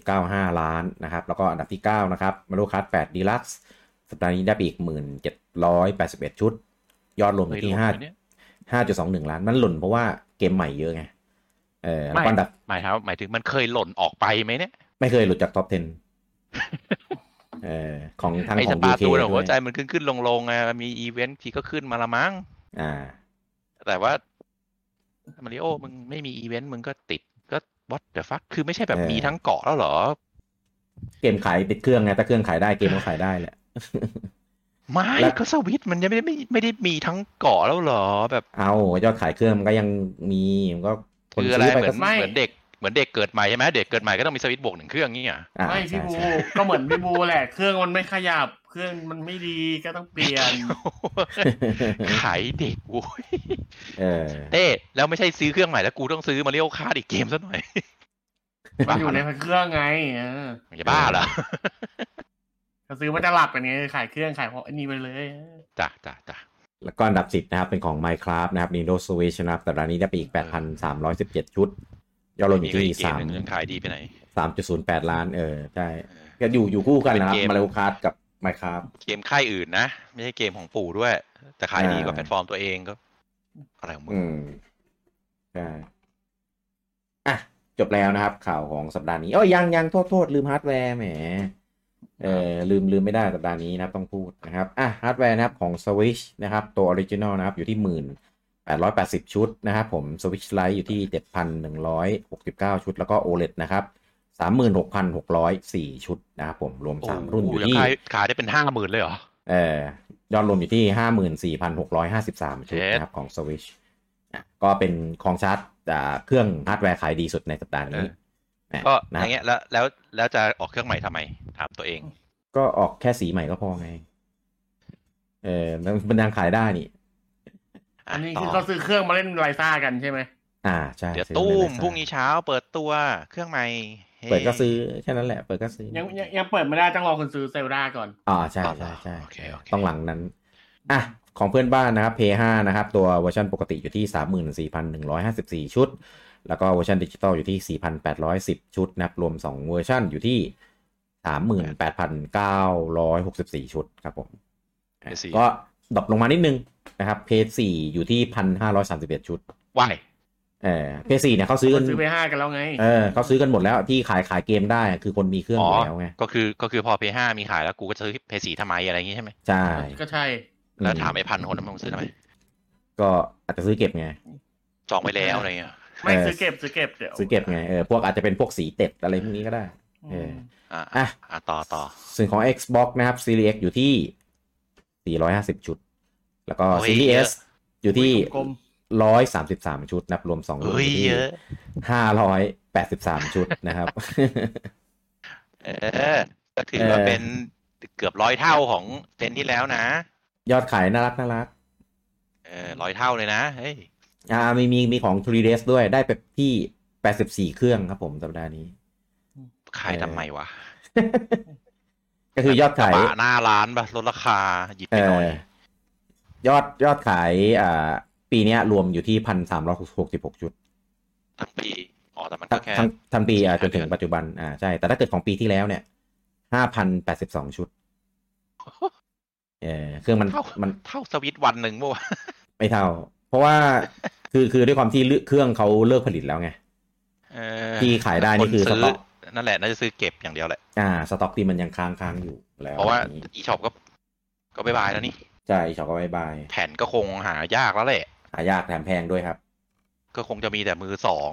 3.95 ล้านนะครับ แล้วก็อันดับที่ 9 นะครับมารูคัส8 Deluxe สัปดาห์นี้ได้ไปอีก 1,781 ชุด ยอดรวมอยู่ที่เคยหล่นไหมเนี่ย5 5.21 ล้าน มันหล่นเพราะว่าเกมใหม่เยอะไง เออแล้วก็อันดับหมายถึงหมายถึงมันเคยหล่นออกไปไหมเนี่ย ไม่เคยหลุดจากท็อป 10เออของทางไอขสองปา UK ตูนด้หัววยใจมันขึ้นขึ้นลงลงไงมีอีเวนต์ทีก็ขึ้นมาละมั้ง อ่า แต่ว่ามาริโอมึงไม่มีอีเวนต์มึงก็ติดก็ what the fuck คือไม่ใช่แบบเออมีทั้งเกาะแล้วเหรอ เกมขายติดเครื่องไงถ้าเครื่องขายได้เกมก็ขายได้แหละไม่แล้วก็สวิตช์มันยังไม่ได้ไม่ไม่ได้มีทั้งเกาะแล้วเหรอแบบ เอายอดขายเครื่องมันก็ยังมีมันก็คนคืออะไรซื้อไปเหมืก็อนไม่เหมือนเด็กเหมือนเด็กเกิดใหม่ใช่ไหมเด็กเกิดใหม่ก็ต้องมีสวิตช์บวกหนึ่งเครื่องนี่อะอ่าไม่ใช่พี่บูใช่ก็เหมือนพี่บูแหละเครื่องมันไม่ขยับ เครื่องมันไม่ดีก็ต้องเปลี่ยน ขายเด็กโว้ยเออเต้แล้วไม่ใช่ซื้อเครื่องใหม่แล้วกูต้องซื้อมาเรียกคาร์ดอีกเกมซะหน่อยมันอยู่ในเครื่องไงเออมันจะบ้าเหรอถ้าซื้อมันจะหลับกันไงขายเครื่องขายเพราะอันนี้ไปเลยจ้ะจ้ะจ้ะแล้วก็อันดับ10นะครับ เป็นของ Minecraft นะครับ Nintendo Switch นะครับแต่ร้านนี้ได้ไปอีก 8,317 ชุด ยอดรวมอยู่ที่เกมหนึ่งยังขายดีไปไหน3 3.08ล้าน เออ ใช่ก็อยู่อยู่คู่กันนะครับเป็นเก ม Mario Kart กับ Minecraft เกมค่ายอื่นนะ ไม่ใช่เกมของปู่ด้วย แต่ขายดีกว่าอ่าแพลตฟอร์มตัวเองก็ อะไรของมึงอืมใช่อะ จบแล้วนะครับ ข่าวของสัปดาห์นี้เอ้ยยังยังโทษโทษลืมฮาร์ดแวร์แหมเออลืมลืมไม่ได้สัปดาห์นี้นะครับ ต้องพูดนะครับอะฮาร์ดแวร์นะครับของ Switch นะครับ ตัว original นะครับ อยู่ที่หมื่นแปดร้อยแปดสิบชุดนะครับผม Switch Lite อยู่ที่เจ็ดพันหนึ่งร้อยหกสิบเก้าชุด แล้วก็ OLED นะครับ สามหมื่นหกพันหกร้อยสี่ชุดนะครับผมรวมสามรุ่นอยู่โโหที่ขายขายได้เป็นห้าหมื่นเลยเหรอ เอ่อยอดรวมอยู่ที่ห้าหมื่นสี่พันหกร้อยห้าสิบสามชุดเจ็ดนะครับของ Switch อะก็เป็นของชาร์จอ่าเครื่องฮาร์ดแวร์ขายดีสุดในสัปดาห์นี้นะก็นะอย่างเงี้ยแล้วแล้วแล้วจะออกเครื่องใหม่ทำไมถามตัวเอง ก็ออกแค่สีใหม่ก็พอไง เออมันมันยังขายได้นี่ อันนี้ต่คือเขาซื้อเครื่องมาเล่นไรซ่ากันใช่ไหมอ่าใช่เดี๋ยวซื้อตู้ในม Lazada พรุ่งนี้เช้าเปิดตัวเครื่องใหม่ฮ้ เปิดก็ซื้อแค่นั้นแหละเปิดก็ซื้อยังยังยังเปิดไม่ได้ต้องรอคนซื้อเซลดาก่อนอ่าใช่อ๋อเหรอใช่ใช่โอเคโอเคต้องหลังนั้นอะของเพื่อนบ้านนะครับ p 5 นะครับ ตัวเวอร์ชันปกติอยู่ที่ 34,154 ชุด แล้วก็เวอร์ชันดิจิตอลอยู่ที่ 4,810 ชุดนะครับ รวม 2 เวอร์ชันอยู่ที่ 38,964 ชุดครับผมอะ PS4 ก็ drop ลงมานิดนึงนะครับ p 4 อยู่ที่ 1,531 ชุดว่าย เออ p 4เนี่ยเขาซื้อคกันนซื้อไปห้ากันแล้วไงเออเขาซื้อกันหมดแล้วที่ขายขายเกมได้คือคนมีเครื่องอยู่แล้วไงก็คือก็คือพอ p 5มีขายแล้วกูก็ซื้อ p 4ทำไมอะไรอย่างงี้ใช่ไหมใช่ก็ใช่ แล้วถามไอ้พันคนนั้นมึงซื้อทำไมก็อาจจะซื้อเก็บไงจองไว้แล้วอะไรเงี้ยไม่เออซื้อเก็บซื้อเก็บเดี๋ยวซื้อเก็บไงเออพวกอาจจะเป็นพวกสีเต็ดอะไรพวกนี้ก็ได้เอออะอะอะต่อต่อส่วนของ Xbox นะครับ Series X อยู่ที่ 450 ชุด แล้วก็โอ้ย Series เยอะ S อยู่ที่กลม133ชุดนะครับรวม2รุ่นเฮ้อยยู่ที่เยอะ583ชุดนะครับ เออก็ถือว่าเออเป็นเกือบร้อยเท่าของเจนที่แล้วนะ ยอดขายน่ารักน่ารัก เออร้อยเท่าเลยนะ เฮ้ย อ่ามีมีมีของ 3ds ด้วยได้ไปที่84เครื่องครับผมสัปดาห์นี้ ขายทำไมวะ ก็คือยอดขายกระบะหน้าร้านปะลดราคาหยิบเอไปหน่อยอยอดยอดขายอ่า ปีเนี้ยรวมอยู่ที่พันสามร้อยหกสิบหกชุดทั้งปีอ๋อแต่มันทั้ก็งแค่ทั้งทั้งปีอะจสี่นถึงห้าเดือนปัจจุบันอ่าใช่ แต่ถ้าเกิดของปีที่แล้วเนี่ยห้าพันแปดสิบสองชุดเออเครื่องมันเท่ามันเท่าสวิตช์วันหนึ่งเมื่อวานไม่เท่า เพราะว่าคือคือด้วยความที่เครื่องเขาเลิกผลิตแล้วไงเออที่ขายได้นี่คือซื้สต็อกนั่นแหละน่าจะซื้อเก็บอย่างเดียวแหละ อ่า สต็อกที่มันยังค้างค้างอยู่แล้ว เพราะว่าอย่งนี้ eShop ก็ก็ bye bye แล้วนี่ ใช่ shop ก็ bye bye แผ่นก็คงหายากแล้วแหละ หายากแถมแพงด้วยครับ ก็คงจะมีแต่มือสอง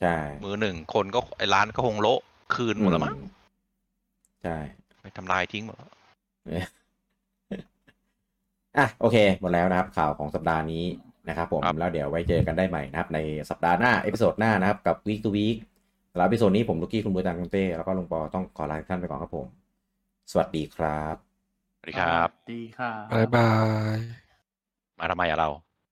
ใช่มือหนึ่งคนก็ไอ้ร้านก็คงโละคืนหมดแล้วมั้งใช่ไปทำลายทิ้งหมดแล้วอะโอเค หมดแล้วนะครับ ข่าวของสัปดาห์นี้นะครับผมแล้วเดี๋ยวไว้เจอกันได้ใหม่นะครับ ในสัปดาห์หน้า episode หน้านะครับ กับ week to week สำหรับ episode นี้ผมลูกกี้คุณบูตังคุณเต้ แล้วก็ลุงปอต้องขอลาทุกท่านไปก่อนครับผม สวัสดีครับ สวัสดีครับ ดีค่ะบายบาย มาทำไมอะเรา